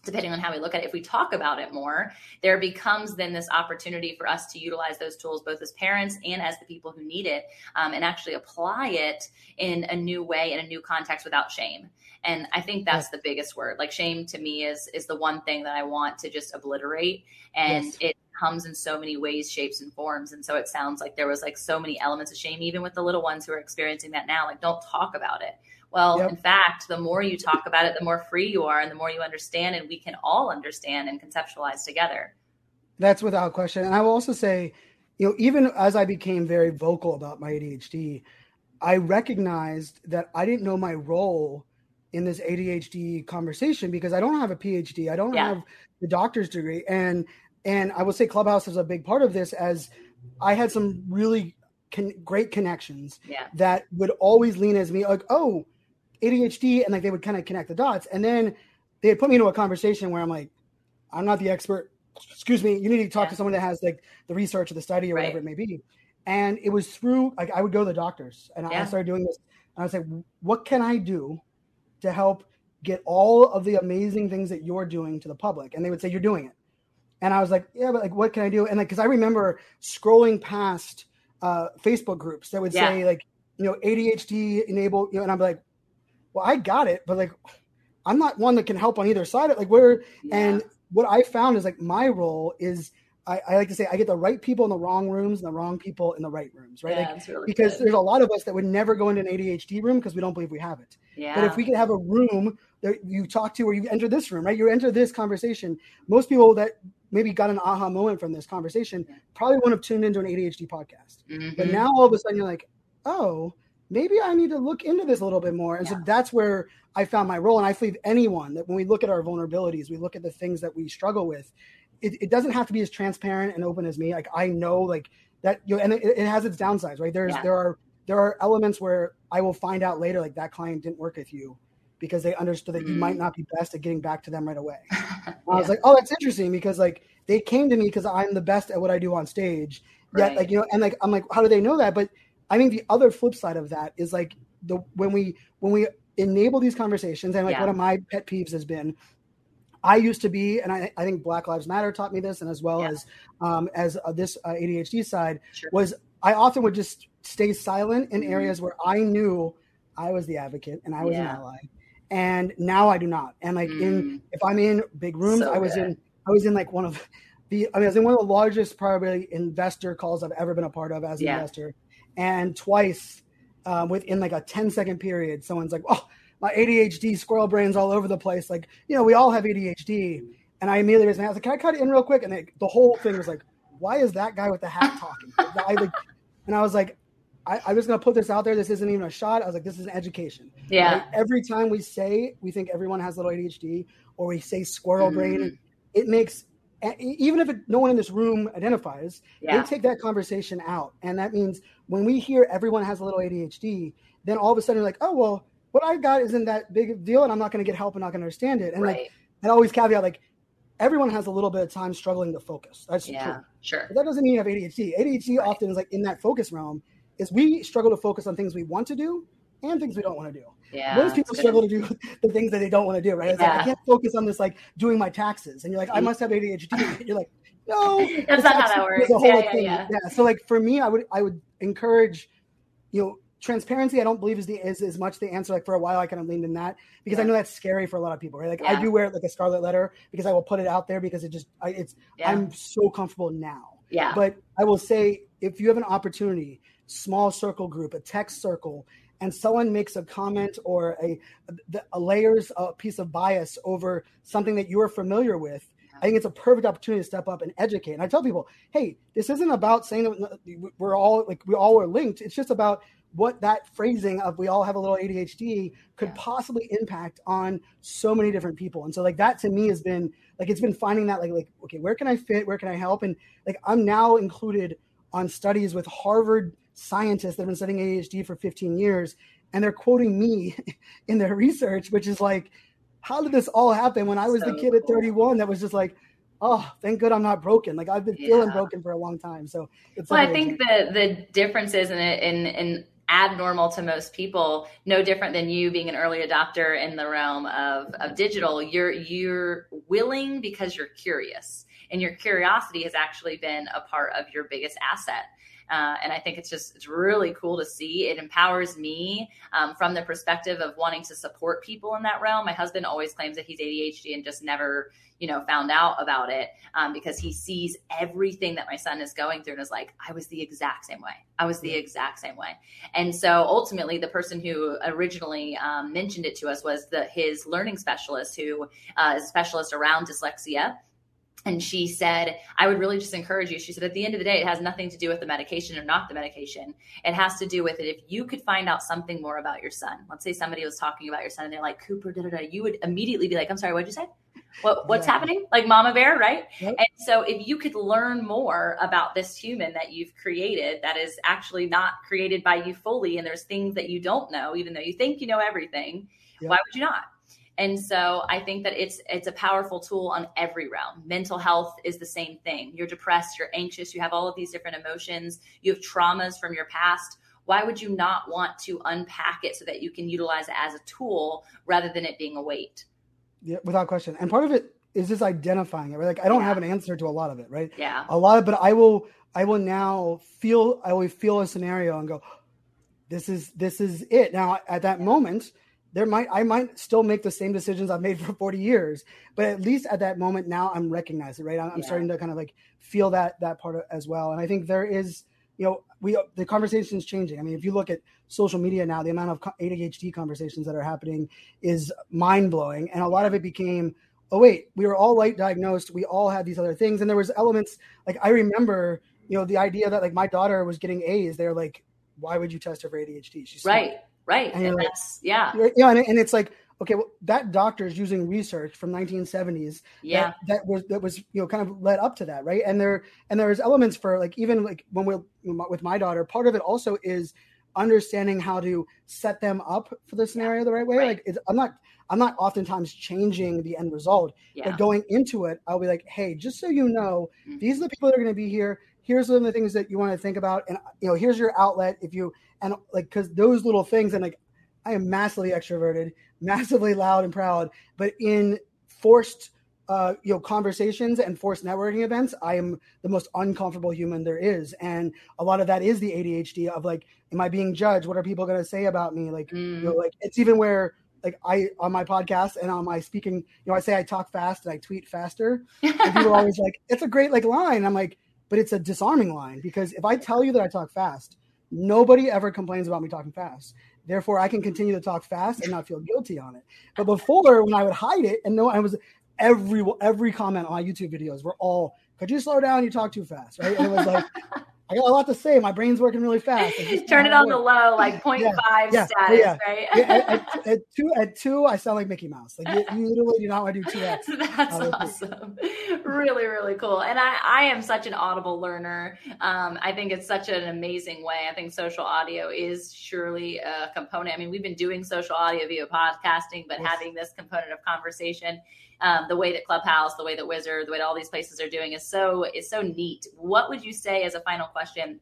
depending on how we look at it, if we talk about it more, there becomes then this opportunity for us to utilize those tools both as parents and as the people who need it um, and actually apply it in a new way, in a new context without shame. And I think that's the biggest word. Like shame to me is is the one thing that I want to just obliterate. And yes. it comes in so many ways, shapes, and forms. And so it sounds like there was like so many elements of shame, even with the little ones who are experiencing that now. Like, don't talk about it. Well, yep. in fact, the more you talk about it, the more free you are and the more you understand, and we can all understand and conceptualize together. That's without question. And I will also say, you know, even as I became very vocal about my ADHD, I recognized that I didn't know my role in this ADHD conversation because I don't have a PhD. I don't yeah. have the doctor's degree. And and I will say Clubhouse is a big part of this as I had some really con- great connections yeah. that would always lean as me like, oh, ADHD, and like they would kind of connect the dots. And then they had put me into a conversation where I'm like, I'm not the expert. Excuse me, you need to talk yeah. to someone that has like the research or the study or right. whatever it may be. And it was through like I would go to the doctors and yeah. I started doing this. And I was like, what can I do to help get all of the amazing things that you're doing to the public? And they would say, You're doing it. And I was like, Yeah, but like what can I do? And like because I remember scrolling past uh, Facebook groups that would yeah. say like, you know, ADHD enable, you know, and I'm like, well, I got it, but like, I'm not one that can help on either side. Of, like, where yeah. and what I found is like my role is I, I, like to say I get the right people in the wrong rooms and the wrong people in the right rooms, right? Yeah, like, really because good. there's a lot of us that would never go into an ADHD room because we don't believe we have it. Yeah. But if we could have a room that you talk to or you enter this room, right? You enter this conversation. Most people that maybe got an aha moment from this conversation probably wouldn't have tuned into an ADHD podcast. Mm-hmm. But now all of a sudden you're like, oh, maybe I need to look into this a little bit more. And yeah. so that's where I found my role. And I believe anyone that when we look at our vulnerabilities, we look at the things that we struggle with, it, it doesn't have to be as transparent and open as me. Like I know like that, you know, and it, it has its downsides, right? There's, yeah. there are, there are elements where I will find out later, like that client didn't work with you because they understood that mm. you might mm. not be best at getting back to them right away. yeah. I was like, oh, that's interesting because like they came to me because I'm the best at what I do on stage. Yet, right. like you know, and like I'm like, how do they know that? But I think the other flip side of that is like the when we when we enable these conversations, and like yeah. one of my pet peeves has been I used to be, and I, I, think Black Lives Matter taught me this, and as well yeah. as um, as uh, this uh, ADHD side sure. was I often would just stay silent in mm-hmm. areas where I knew I was the advocate and I was yeah. an ally, and now I do not. And like mm. in if I'm in big rooms, so I was good. in I was in like one of the I mean I was in one of the largest probably investor calls I've ever been a part of as an yeah. investor, and twice um, within like a 10 second period, someone's like, "Oh, my ADHD squirrel brain's all over the place." Like you know we all have ADHD, and I immediately raised my hand. I was like, "Can I cut it in real quick?" And the whole thing was like, "Why is that guy with the hat talking?" I, like, and I was like, I, I, was going to put this out there. This isn't even a shot. I was like, this is an education. Yeah. Like, every time we say we think everyone has little ADHD or we say squirrel mm-hmm. brain, it makes even if it, no one in this room identifies, yeah. they take that conversation out, and that means when we hear everyone has a little ADHD, then all of a sudden you're like, oh well, what I got isn't that big of deal, and I'm not going to get help and not going to understand it. And right. like, I always caveat like, everyone has a little bit of time struggling to focus. That's yeah, true. Sure. But that doesn't mean you have ADHD. ADHD right. often is like in that focus realm is we struggle to focus on things we want to do and things we don't want to do. Yeah, Most people struggle to do the things that they don't want to do, right? It's yeah. like I can't focus on this like doing my taxes. And you're like, I must have ADHD. you're like, no. That's not how that works. Yeah, yeah, yeah, yeah. So like for me, I would I would encourage, you know, transparency i don't believe is the is as much the answer like for a while i kind of leaned in that because yeah. i know that's scary for a lot of people right like i do wear like a scarlet letter because i will put it out there because it just I, it's i'm so comfortable now yeah but i will say if you have an opportunity small circle group, a text circle, and someone makes a comment or a, a, a layers a piece of bias over something that you are familiar with, I think it's a perfect opportunity to step up and educate. And I tell people, hey, this isn't about saying that we're all like we all are linked. It's just about what that phrasing of we all have a little ADHD could yeah. possibly impact on so many different people. And so like that to me has been like it's been finding that like like okay, where can I fit? Where can I help? And like I'm now included on studies with Harvard scientists that have been studying ADHD for 15 years, and they're quoting me in their research, which is like, how did this all happen when I was so the kid at 31 that was just like, oh, thank God I'm not broken. Like I've been yeah. feeling broken for a long time. So it's like well, I think the the difference is in it in in abnormal to most people no different than you being an early adopter in the realm of, of digital you're you're willing because you're curious and your curiosity has actually been a part of your biggest asset uh, and I think it's just it's really cool to see. It empowers me um, from the perspective of wanting to support people in that realm. My husband always claims that he's ADHD and just never, you know, found out about it um, because he sees everything that my son is going through and is like, I was the exact same way. I was the exact same way. And so ultimately, the person who originally um, mentioned it to us was the his learning specialist, who uh, is a specialist around dyslexia and she said i would really just encourage you. She said at the end of the day it has nothing to do with the medication or not the medication. It has to do with it. If you could find out something more about your son let's say somebody was talking about your son and they're like cooper da, da, da, you would immediately be like i'm sorry what'd you say? What, what's yeah. happening? Like mama bear right yep. and so if you could learn more about this human that you've created that is actually not created by you fully and there's things that you don't know even though you think you know everything yep. why would you not and so I think that it's it's a powerful tool on every realm. Mental health is the same thing. You're depressed, you're anxious, you have all of these different emotions, you have traumas from your past. Why would you not want to unpack it so that you can utilize it as a tool rather than it being a weight? Yeah, without question. And part of it is just identifying it. Right? Like I don't yeah. have an answer to a lot of it, right? Yeah. A lot of but I will I will now feel I will feel a scenario and go, this is this is it. Now at that moment, there might I might still make the same decisions I've made for 40 years, but at least at that moment now I'm recognizing, right? I'm, I'm starting to kind of like feel that that part as well. And I think there is, you know, we the conversation is changing. I mean, if you look at social media now, the amount of ADHD conversations that are happening is mind blowing, and a lot of it became, oh wait, we were all light diagnosed, we all had these other things, and there was elements like I remember, you know, the idea that like my daughter was getting A's. They're like, why would you test her for ADHD? She's right. Smart Right. And, and like, that's, yeah. You know, and, and it's like, okay, well, that doctor is using research from 1970s. Yeah. That, that, was, that was, you know, kind of led up to that. Right. And there, and there's elements for like, even like when we're with my daughter, part of it also is understanding how to set them up for the scenario yeah. the right way. Right. Like I'm not, I'm not oftentimes changing the end result, yeah. but going into it, I'll be like, Hey, just so you know, mm-hmm. these are the people that are going to be here here's some of the things that you want to think about and you know here's your outlet if you and like because those little things and like i am massively extroverted massively loud and proud but in forced uh, you know conversations and forced networking events i am the most uncomfortable human there is and a lot of that is the adhd of like am i being judged what are people going to say about me like mm. you know like it's even where like I on my podcast and on my speaking, you know, I say I talk fast and I tweet faster. And people are always like, it's a great like line. I'm like, but it's a disarming line because if I tell you that I talk fast, nobody ever complains about me talking fast. Therefore, I can continue to talk fast and not feel guilty on it. But before, when I would hide it, and no, I was every every comment on my YouTube videos were all, "Could you slow down? You talk too fast." Right? And it was like. I got a lot to say. My brain's working really fast. Turn it on the low, like 0.5 yeah, yeah, status, yeah. right? at, at, at, two, at two, I sound like Mickey Mouse. Like you, you literally do not want to do two X. That's uh, awesome. really, really cool. And I, I am such an audible learner. Um, I think it's such an amazing way. I think social audio is surely a component. I mean, we've been doing social audio via podcasting, but yes. having this component of conversation um, the way that Clubhouse, the way that Wizard, the way that all these places are doing is so is so neat. What would you say as a final question?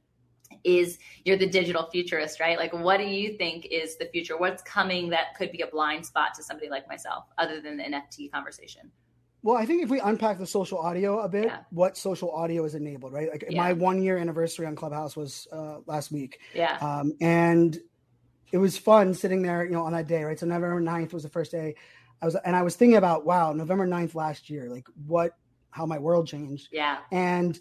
Is you're the digital futurist, right? Like, what do you think is the future? What's coming that could be a blind spot to somebody like myself, other than the NFT conversation? Well, I think if we unpack the social audio a bit, yeah. what social audio is enabled, right? Like yeah. my one year anniversary on Clubhouse was uh, last week. Yeah. Um, and it was fun sitting there, you know, on that day, right? So November 9th was the first day. I was and I was thinking about wow, November 9th last year, like what how my world changed. Yeah. And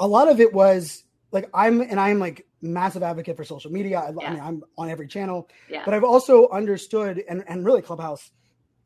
a lot of it was like I'm and I'm like massive advocate for social media. I, yeah. I mean, I'm on every channel. Yeah. But I've also understood and and really Clubhouse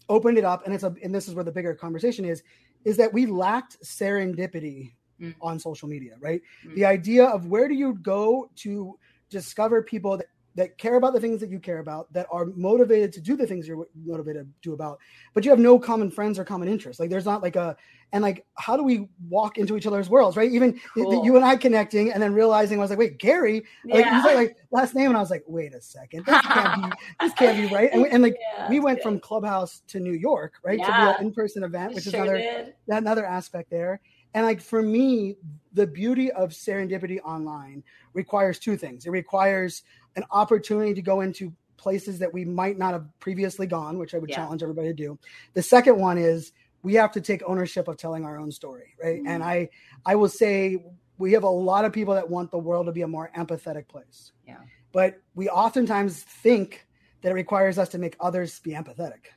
opened it up and it's a and this is where the bigger conversation is is that we lacked serendipity mm. on social media, right? Mm. The idea of where do you go to discover people that that care about the things that you care about, that are motivated to do the things you're motivated to do about, but you have no common friends or common interests. Like there's not like a and like how do we walk into each other's worlds, right? Even cool. you and I connecting and then realizing I was like, wait, Gary, like yeah. like, like last name, and I was like, wait a second, this can't be this can't be right. And, and like yeah, we went good. from Clubhouse to New York, right, yeah. to be an in person event, which sure is another did. another aspect there. And like for me, the beauty of serendipity online requires two things. It requires an opportunity to go into places that we might not have previously gone, which I would yeah. challenge everybody to do. The second one is we have to take ownership of telling our own story, right? Mm-hmm. And I I will say we have a lot of people that want the world to be a more empathetic place. Yeah. But we oftentimes think that it requires us to make others be empathetic.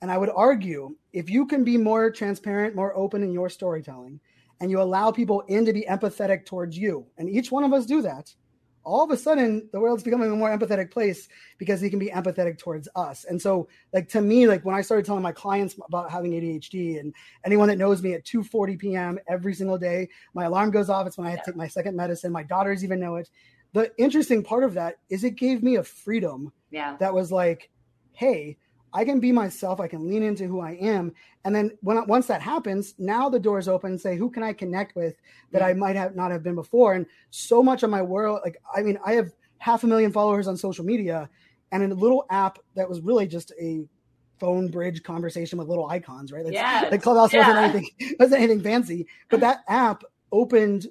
And I would argue if you can be more transparent, more open in your storytelling, and you allow people in to be empathetic towards you, and each one of us do that, all of a sudden the world's becoming a more empathetic place because he can be empathetic towards us. And so like to me, like when I started telling my clients about having ADHD and anyone that knows me at 2:40 p.m. every single day, my alarm goes off. It's when I yeah. take my second medicine. My daughters even know it. The interesting part of that is it gave me a freedom yeah. that was like, hey, I can be myself. I can lean into who I am. And then when once that happens, now the doors open and say, who can I connect with that I might have not have been before? And so much of my world, like I mean, I have half a million followers on social media, and a little app that was really just a phone bridge conversation with little icons, right? yeah. The Clubhouse yeah. wasn't anything wasn't anything fancy, but that app opened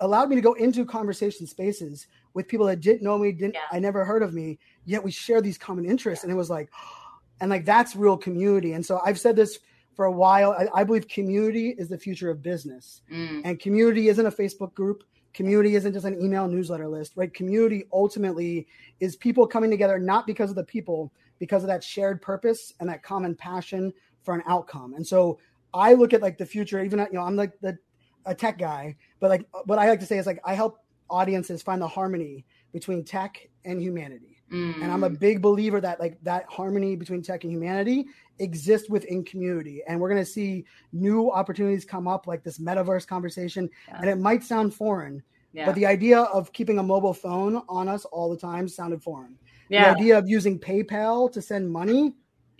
allowed me to go into conversation spaces with people that didn't know me, didn't yeah. I never heard of me, yet we share these common interests, yeah. and it was like. Oh, and like that's real community. And so I've said this for a while. I, I believe community is the future of business, mm. and community isn't a Facebook group. community isn't just an email newsletter list, right? Community ultimately is people coming together not because of the people, because of that shared purpose and that common passion for an outcome. And so I look at like the future, even you know, I'm like the a tech guy, but like what I like to say is like I help audiences find the harmony between tech and humanity. Mm. And I'm a mm. big believer that like that harmony between tech and humanity exists within community. And we're going to see new opportunities come up like this metaverse conversation. Yeah. And it might sound foreign, yeah. but the idea of keeping a mobile phone on us all the time sounded foreign. Yeah. The idea of using PayPal to send money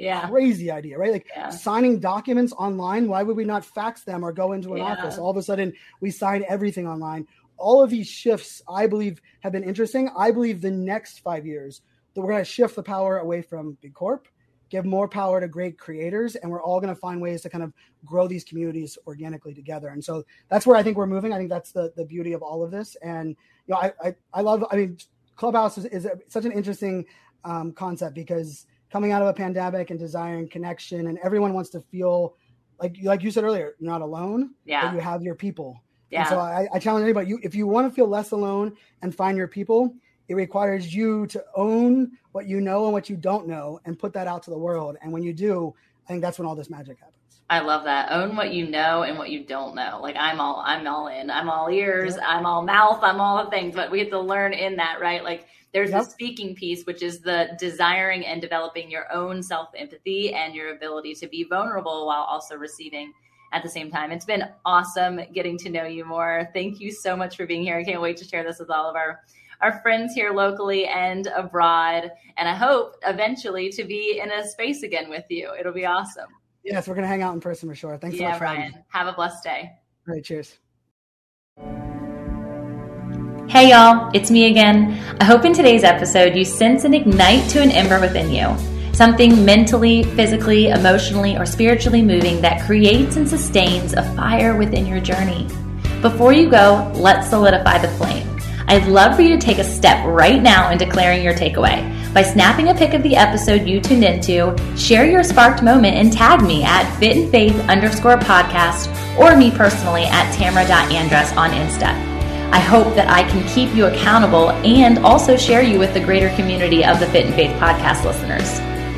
yeah. Crazy idea, right? Like yeah. signing documents online. Why would we not fax them or go into an yeah. office? All of a sudden, we sign everything online. All of these shifts, I believe, have been interesting. I believe the next five years that we're going to shift the power away from big corp, give more power to great creators, and we're all going to find ways to kind of grow these communities organically together. And so that's where I think we're moving. I think that's the the beauty of all of this. And you know, I I, I love. I mean, Clubhouse is, is a, such an interesting um, concept because coming out of a pandemic and desiring connection and everyone wants to feel like like you said earlier you're not alone yeah you have your people yeah and so I, I challenge anybody you if you want to feel less alone and find your people it requires you to own what you know and what you don't know and put that out to the world and when you do i think that's when all this magic happens I love that. Own what you know and what you don't know. Like I'm all I'm all in. I'm all ears. Yeah. I'm all mouth. I'm all the things. But we have to learn in that, right? Like there's yep. the speaking piece, which is the desiring and developing your own self empathy and your ability to be vulnerable while also receiving at the same time. It's been awesome getting to know you more. Thank you so much for being here. I can't wait to share this with all of our our friends here locally and abroad. And I hope eventually to be in a space again with you. It'll be awesome. Yes, we're gonna hang out in person for sure. Thanks yeah, so much, Brian. Have a blessed day. All right, cheers. Hey y'all, it's me again. I hope in today's episode you sense an ignite to an ember within you. Something mentally, physically, emotionally, or spiritually moving that creates and sustains a fire within your journey. Before you go, let's solidify the flame. I'd love for you to take a step right now in declaring your takeaway. By snapping a pic of the episode you tuned into, share your sparked moment and tag me at fit in faith underscore podcast or me personally at tamara.andress on Insta. I hope that I can keep you accountable and also share you with the greater community of the Fit in Faith podcast listeners.